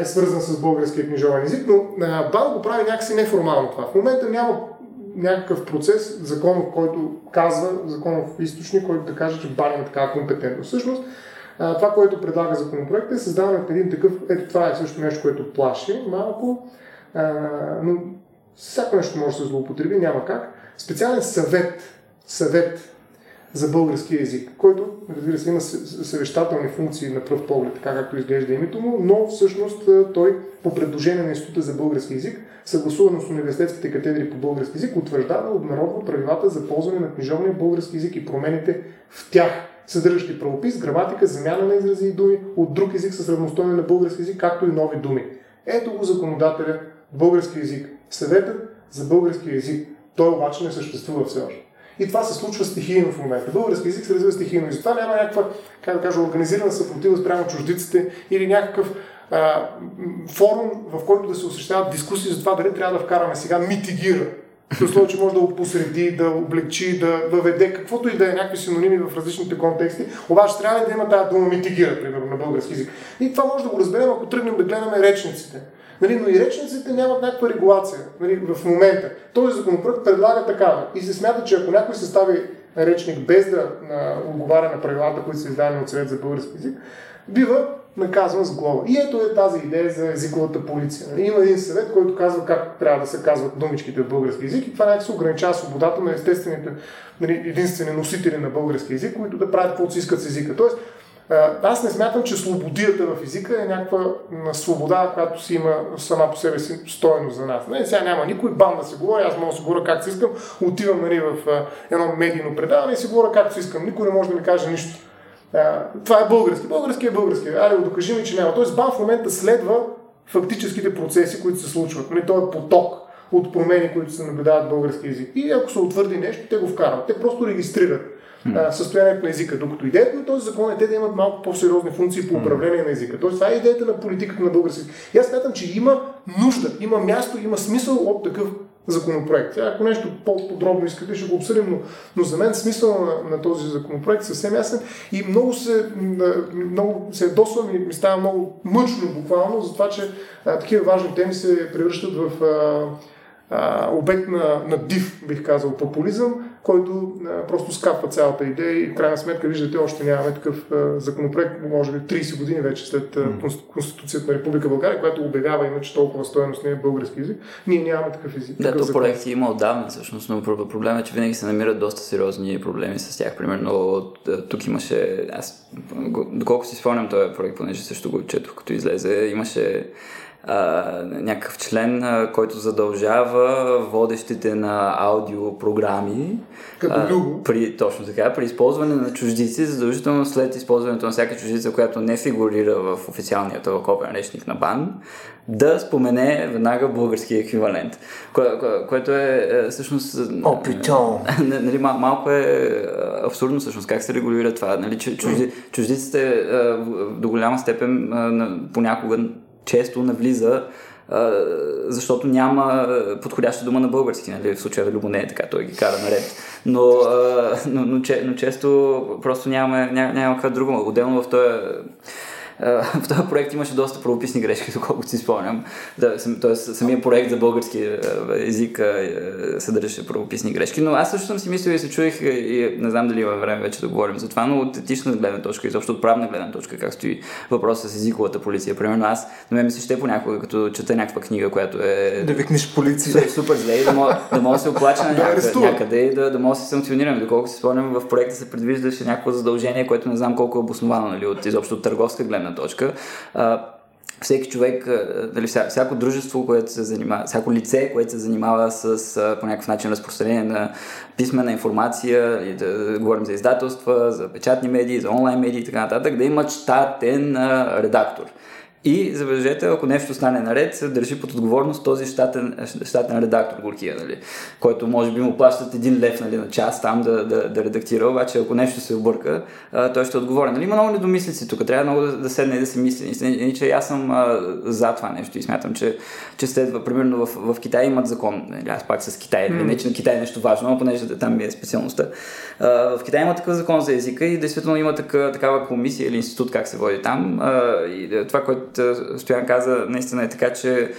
е свързан с българския книжовен език, но БАН го прави някакси неформално това. В момента няма някакъв процес, законов, който казва, законов източник, който да каже, че БАН има такава компетентност. Всъщност, това, което предлага законопроекта е създаването на един такъв, ето това е също нещо, което плаши малко, но всяко нещо може да се злоупотреби, няма как. Специален съвет, съвет за български язик, който, разбира се, има съвещателни функции на пръв поглед, така както изглежда името му, но всъщност той по предложение на Института за български язик, съгласувано с университетските катедри по български язик, утвърждава, обнародва правилата за ползване на книжовния български язик и промените в тях, съдържащи правопис, граматика, замяна на изрази и думи от друг език с равностойен на български язик, както и нови думи. Ето го законодателя български язик. Съветът за български язик. Той обаче не съществува все още. И това се случва стихийно в момента. Български език се развива стихийно. И затова няма някаква, как да кажа, организирана съпротива спрямо чуждиците или някакъв а, форум, в който да се осъществяват дискусии за това дали трябва да вкараме сега митигира. В условие, че може да го посреди, да облегчи, да въведе каквото и да е някакви синоними в различните контексти, обаче трябва да има тази дума митигира, примерно, на български език. И това може да го разберем, ако тръгнем да гледаме речниците. Нали, но и речниците нямат някаква регулация нали, в момента. Този законопроект предлага такава. И се смята, че ако някой състави речник без да отговаря на правилата, които са издадени от Съвет за български език, бива наказван с глава. И ето е тази идея за езиковата полиция. Нали? Има един съвет, който казва как трябва да се казват думичките в български език и това някак ограничава свободата на естествените нали, единствени носители на български език, които да правят каквото си искат с езика. Тоест, аз не смятам, че свободията в езика е някаква свобода, която си има сама по себе си стоеност за нас. Не, сега няма никой бан да се говори, аз мога да се говоря как си искам, отивам нали, в едно медийно предаване и си говоря както си искам. Никой не може да ми каже нищо. Това е български. Български е български. Айде го докажи ми, че няма. Тоест бан в момента следва фактическите процеси, които се случват. Нали, той е поток от промени, които се наблюдават български язик. И ако се утвърди нещо, те го вкарват. Те просто регистрират. А, състоянието на езика. Докато идеята на този закон е те да имат малко по-сериозни функции по управление на езика. Тоест, това е идеята на политиката на български. И аз смятам, че има нужда, има място, има смисъл от такъв законопроект. Сега, ако нещо по-подробно искате, ще го обсъдим, но, но за мен смисъл на, на този законопроект е съвсем ясен и много се, много се досвам и ми става много мъчно буквално за това, че а, такива важни теми се превръщат в а, а, обект на, на див, бих казал, популизъм, който а, просто скапва цялата идея и в крайна сметка, виждате, още нямаме такъв а, законопроект, може би 30 години вече след а, Конституцията на Република България, която обявява иначе толкова стоеност на български език. Ние нямаме такъв език. Да, то проекти има отдавна всъщност, но проблемът е, че винаги се намират доста сериозни проблеми с тях. Примерно тук имаше, аз доколко си спомням този проект, понеже също го четох като излезе, имаше а, някакъв член, а, който задължава водещите на аудиопрограми Като при, точно така, при използване на чуждици, задължително след използването на всяка чуждица, която не фигурира в официалния тълковен речник на БАН, да спомене веднага български еквивалент, кое, кое, което е, е всъщност... Опитон! *laughs* Нали, мал, малко е абсурдно всъщност как се регулира това. Нали, чужди, чуждиците до голяма степен понякога често навлиза защото няма подходяща дума на български. Нали? В случая Любо не е така, той ги кара наред. Но, но, но, но често просто нямаме, няма, няма каква друга. Отделно в този в този проект имаше доста правописни грешки, доколкото си спомням. Да, тоест, самия проект за български език съдържаше правописни грешки. Но аз също съм си мислил и се чуих, и не знам дали има време вече да говорим за това, но от етична гледна точка, изобщо от правна гледна точка, как стои въпроса с езиковата полиция. Примерно аз, на мен ми се ще понякога, като чета някаква книга, която е... Да викнеш полиция. Супер зле и да мога, да мога да се оплача на някъде, някъде и да, да мога да се санкционирам. Доколко си спомням, в проекта се предвиждаше някакво задължение, което не знам колко е обосновано, нали, от изобщо от търговска гледна гледна точка. А, всеки човек, дали, всяко дружество, което се занимава, всяко лице, което се занимава с по някакъв начин разпространение на писмена информация, и да говорим за издателства, за печатни медии, за онлайн медии и така нататък, да имат щатен редактор. И забележете, ако нещо стане наред, се държи под отговорност този щатен, щатен редактор Горкия, нали, който може би му плащат един лев нали, на час там да, да, да редактира, обаче ако нещо се обърка, а, той ще отговори. Нали, има много недомислици тук, трябва много да, да седне и да се мисли. И, че аз съм а, за това нещо и смятам, че, че следва, примерно в, в Китай имат закон, нали, аз пак с Китай, mm. не че на Китай е нещо важно, но понеже там ми е специалността. А, в Китай има такъв закон за езика и действително има така, такава комисия или институт, как се води там. А, и това, което Стоян каза, наистина е така, че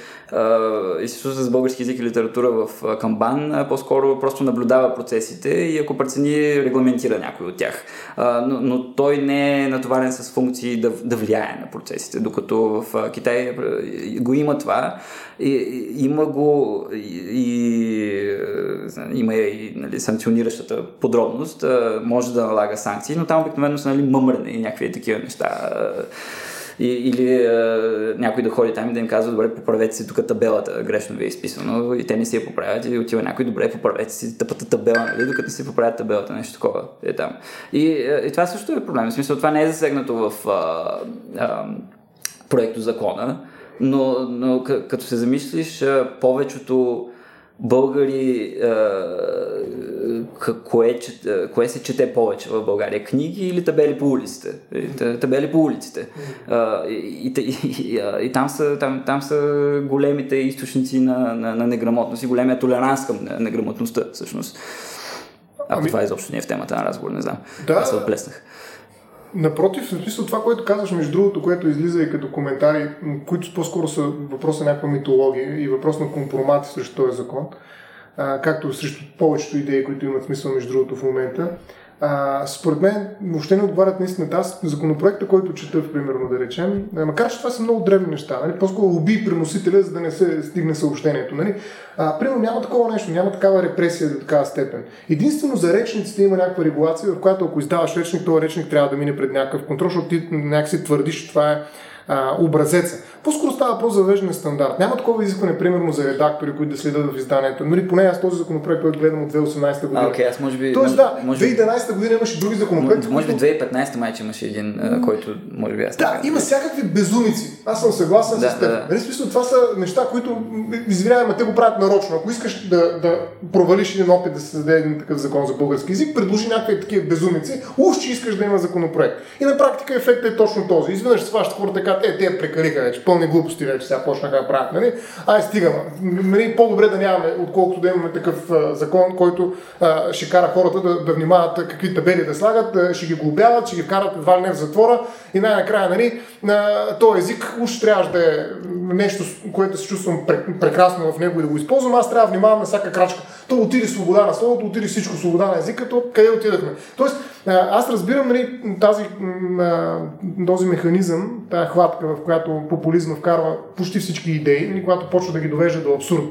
Институтът за български язик и литература в Камбан по-скоро просто наблюдава процесите и ако прецени, регламентира някой от тях. Но, но той не е натоварен с функции да, да влияе на процесите, докато в Китай го има това. И, има го и има и нали, санкциониращата подробност, може да налага санкции, но там обикновено са нали, мъмрене и някакви такива неща и, или а, някой да ходи там и да им казва, добре, поправете си тук табелата, грешно ви е изписано и те не си я поправят и отива някой, добре, поправете си тъпата табела, нали, докато не си поправят табелата, нещо такова е там. И, и това също е проблем, в смисъл това не е засегнато в а, а, проекто закона, но, но като се замислиш, повечето българи, кое, кое се чете повече в България? Книги или табели по улиците? Табели по улиците. И, и, и, и там, са, там, там са големите източници на, на, на неграмотност и големия толеранс към неграмотността, всъщност. Ако ами... това изобщо не е в темата на разговор, не знам. Да, Аз се отплеснах. Напротив, в смисъл това, което казваш, между другото, което излиза и като коментари, които по-скоро са въпрос на някаква митология и въпрос на компромати срещу този закон, а, както срещу повечето идеи, които имат смисъл, между другото, в момента, а, според мен въобще не отговарят наистина аз законопроекта, който чета, примерно да речем, макар че това са много древни неща, нали? по-скоро уби преносителя, за да не се стигне съобщението. Нали? А, примерно няма такова нещо, няма такава репресия до такава степен. Единствено за речниците има някаква регулация, в която ако издаваш речник, този речник трябва да мине пред някакъв контрол, защото ти някакси твърдиш, че това е а, образеца. По-скоро става въпрос за въвеждане стандарт. Няма такова изискване, примерно, за редактори, които да следят в изданието. Нали, поне аз този законопроект, който гледам от 2018 година. А, окей, аз може би... Тоест, да, може би, 2011 година имаше други законопроекти. може би които- 2015 майче имаше един, който може би аз Да, знам. има всякакви безумици. Аз съм съгласен Да, с теб. да, да. Нали, смисъл, това са неща, които, извинявай, ма те го правят нарочно. Ако искаш да, да провалиш един опит да се създаде един такъв закон за български язик, предложи някакви такива безумици, уж, че искаш да има законопроект. И на практика ефектът е точно този. Изведнъж се фащат хората така, е, те прекалиха вече, пълни глупости вече, сега почнаха да правят. Нали? Ай, стига, ма. нали, по-добре да нямаме, отколкото да имаме такъв а, закон, който а, ще кара хората да, да внимават а, какви табели да слагат, да, ще ги глобяват, ще ги вкарат едва не в затвора и най-накрая, нали, на този език уж трябваше да е нещо, което се чувствам пре- прекрасно в него и да го използвам, аз трябва да внимавам на всяка крачка. То отиде свобода на словото, отиде всичко свобода на езика, то къде отидахме? Тоест, аз разбирам нали, тази, този механизъм, тази хватка, в която популизма вкарва почти всички идеи, нали, когато почва да ги довежда до абсурд.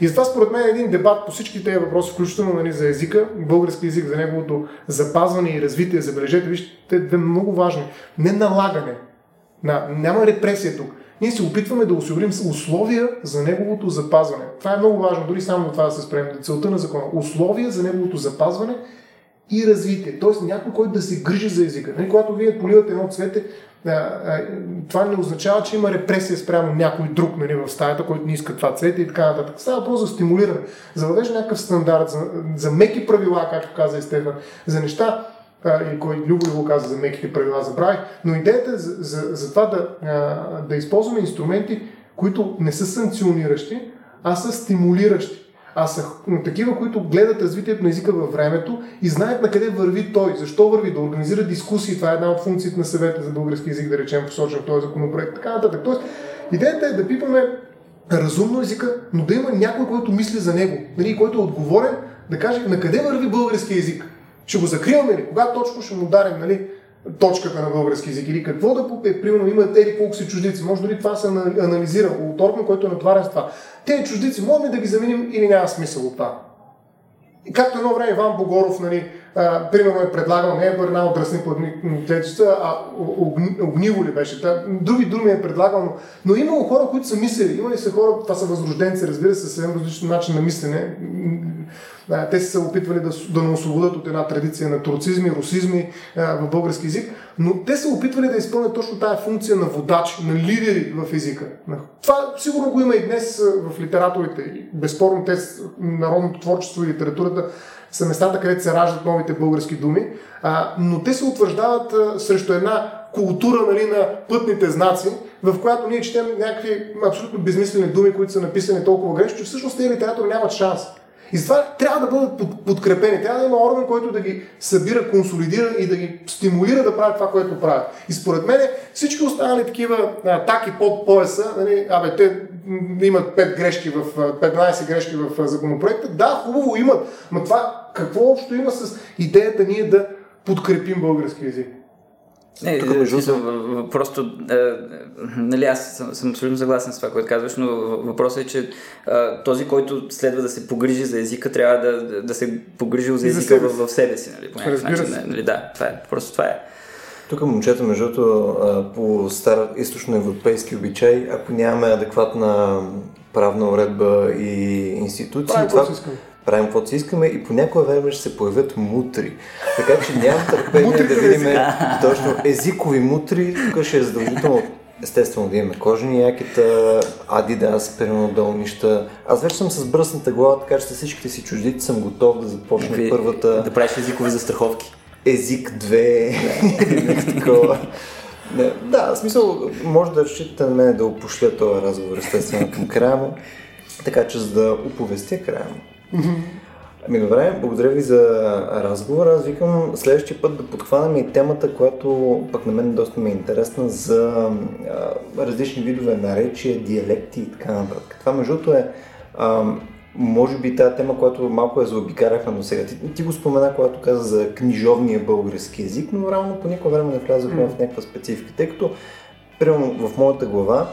И затова според мен един дебат по всички тези въпроси, включително нали, за езика, български език, за неговото запазване и развитие, забележете, вижте, те две много важни. Не налагане, на, няма репресия тук. Ние се опитваме да осигурим условия за неговото запазване. Това е много важно, дори само това да се спрем. Целта на закона. Условия за неговото запазване и развитие. Тоест някой, който да се грижи за езика. Нали, когато вие поливате едно цвете, това не означава, че има репресия спрямо някой друг нали, в стаята, който не иска това цвете и така нататък. Става въпрос за стимулиране, за въвеждане някакъв стандарт, за, за меки правила, както каза и Стефан, за неща, и кой Любо го каза за меките правила, забравих, но идеята е за, за, за това да, да използваме инструменти, които не са санкциониращи, а са стимулиращи. А са такива, които гледат развитието на езика във времето и знаят на къде върви той, защо върви, да организира дискусии. Това е една от функциите на съвета за български език, да речем, посочен в този законопроект. Така нататък. Тоест, идеята е да пипаме разумно езика, но да има някой, който мисли за него, нали, който е отговорен да каже на къде върви български език. Ще го закриваме ли? Кога точно ще му ударим нали, точката на български език? Или какво да попе? Примерно има тези колко си чуждици. Може дори това се ана- анализира от орган, който е натварен с това. Тези чуждици, можем ли да ги заменим или няма смисъл от това? И както едно време Иван Богоров, нали, а, примерно е предлагал не е една от дръсни клетчица, а огни- огниво ли беше. Та, други думи е предлагал, но, но имало хора, които са мислили. Имали са хора, това са възрожденци, разбира се, съвсем различен начин на мислене. Те са се опитвали да, да не освободят от една традиция на турцизми, русизми в български язик, но те са опитвали да изпълнят точно тази функция на водач, на лидери в езика. Това сигурно го има и днес в литераторите. И Безспорно те, народното творчество и литературата са местата, където се раждат новите български думи, но те се утвърждават срещу една култура нали, на пътните знаци, в която ние четем някакви абсолютно безмислени думи, които са написани толкова грешно, че всъщност тези литератори нямат шанс. И затова трябва да бъдат под- подкрепени. Трябва да има орган, който да ги събира, консолидира и да ги стимулира да правят това, което правят. И според мен всички останали такива атаки под пояса, нали, абе, те имат 5 грешки в, а, 15 грешки в законопроекта. Да, хубаво имат, но това какво общо има с идеята ние да подкрепим български язик? Не, Тук, между смисъл, в- в- просто, е, нали, аз съм, съм абсолютно съгласен с това, което казваш, но въпросът е, че е, този, който следва да се погрижи за езика, трябва да, да, да се погрижи за езика себе в, в себе си, нали, по някакъв начин. се. Нали, да, това е, просто това е. Тук момчета, между другото, по стар източноевропейски обичай, ако нямаме адекватна правна уредба и институции, това си искаме. Правим каквото си искаме и по някое време ще се появят мутри. Така че нямам търпение да видим точно езикови мутри. Тук ще е задължително естествено да имаме кожени якета, Adidas, примерно долнища. Аз вече съм с бръсната глава, така че всичките си чуждици съм готов да започна Някакви- първата Да правиш езикови застраховки. език 2 или нещо такова. Не, да, в смисъл, може да разчитате на мен да опошля този разговор, естествено, към края му. Така че, за да оповестя края му. Ами добре, благодаря ви за разговора. Аз викам следващия път да подхванем и темата, която пък на мен доста ми е интересна за а, различни видове наречия, диалекти и така нататък. Това между другото е а, може би тази тема, която малко я заобикарахме до сега. Ти, ти го спомена, когато каза за книжовния български язик, но реално по никое време не влязохме в някаква специфика, тъй като примерно в моята глава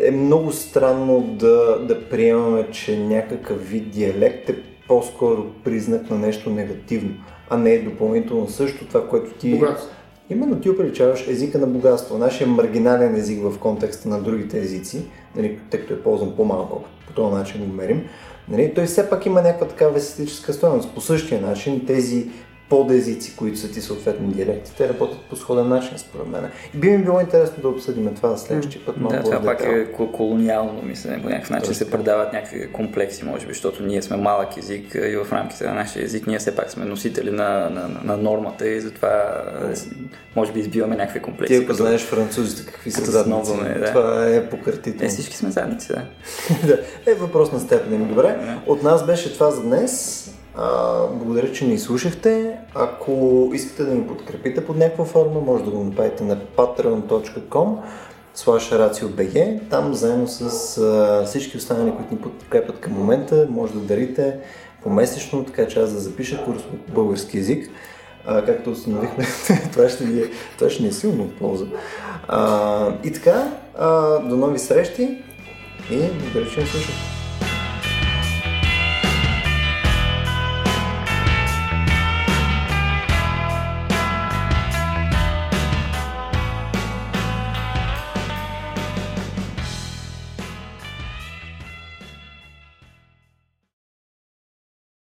е много странно да, да приемаме, че някакъв вид диалект е по-скоро признак на нещо негативно, а не е допълнително също това, което ти Богатство. Именно ти оприличаваш езика на богатство, нашия маргинален език в контекста на другите езици, нали, тъй като е ползван по-малко, по този начин го мерим, нали, той все пак има някаква такава естетическа стоеност. По същия начин тези подезици, които са ти съответно диалекти, те работят по сходен начин, според мен. И би ми било интересно да обсъдим това следващия път. Да, това пак е колониално мислене, по някакъв начин се предават някакви комплекси, може би, защото ние сме малък език и в рамките на нашия език ние все пак сме носители на, на, на нормата и затова може би избиваме някакви комплекси. Ти ако знаеш французите какви са задници, да. това е пократително. Е, всички сме задници, да. *laughs* Е въпрос на степен. Добре, от нас беше това за днес. А, благодаря, че ни слушахте. Ако искате да ни подкрепите под някаква форма, може да го направите на patreon.com slash RACIOBG. Там заедно с а, всички останали, които ни подкрепят към момента, може да дарите помесечно, така че аз да запиша курс по български язик. А, както установихме, *laughs* това, ще ни е, това ще ни е силно от полза. А, и така, а, до нови срещи и благодаря, че ни слушате.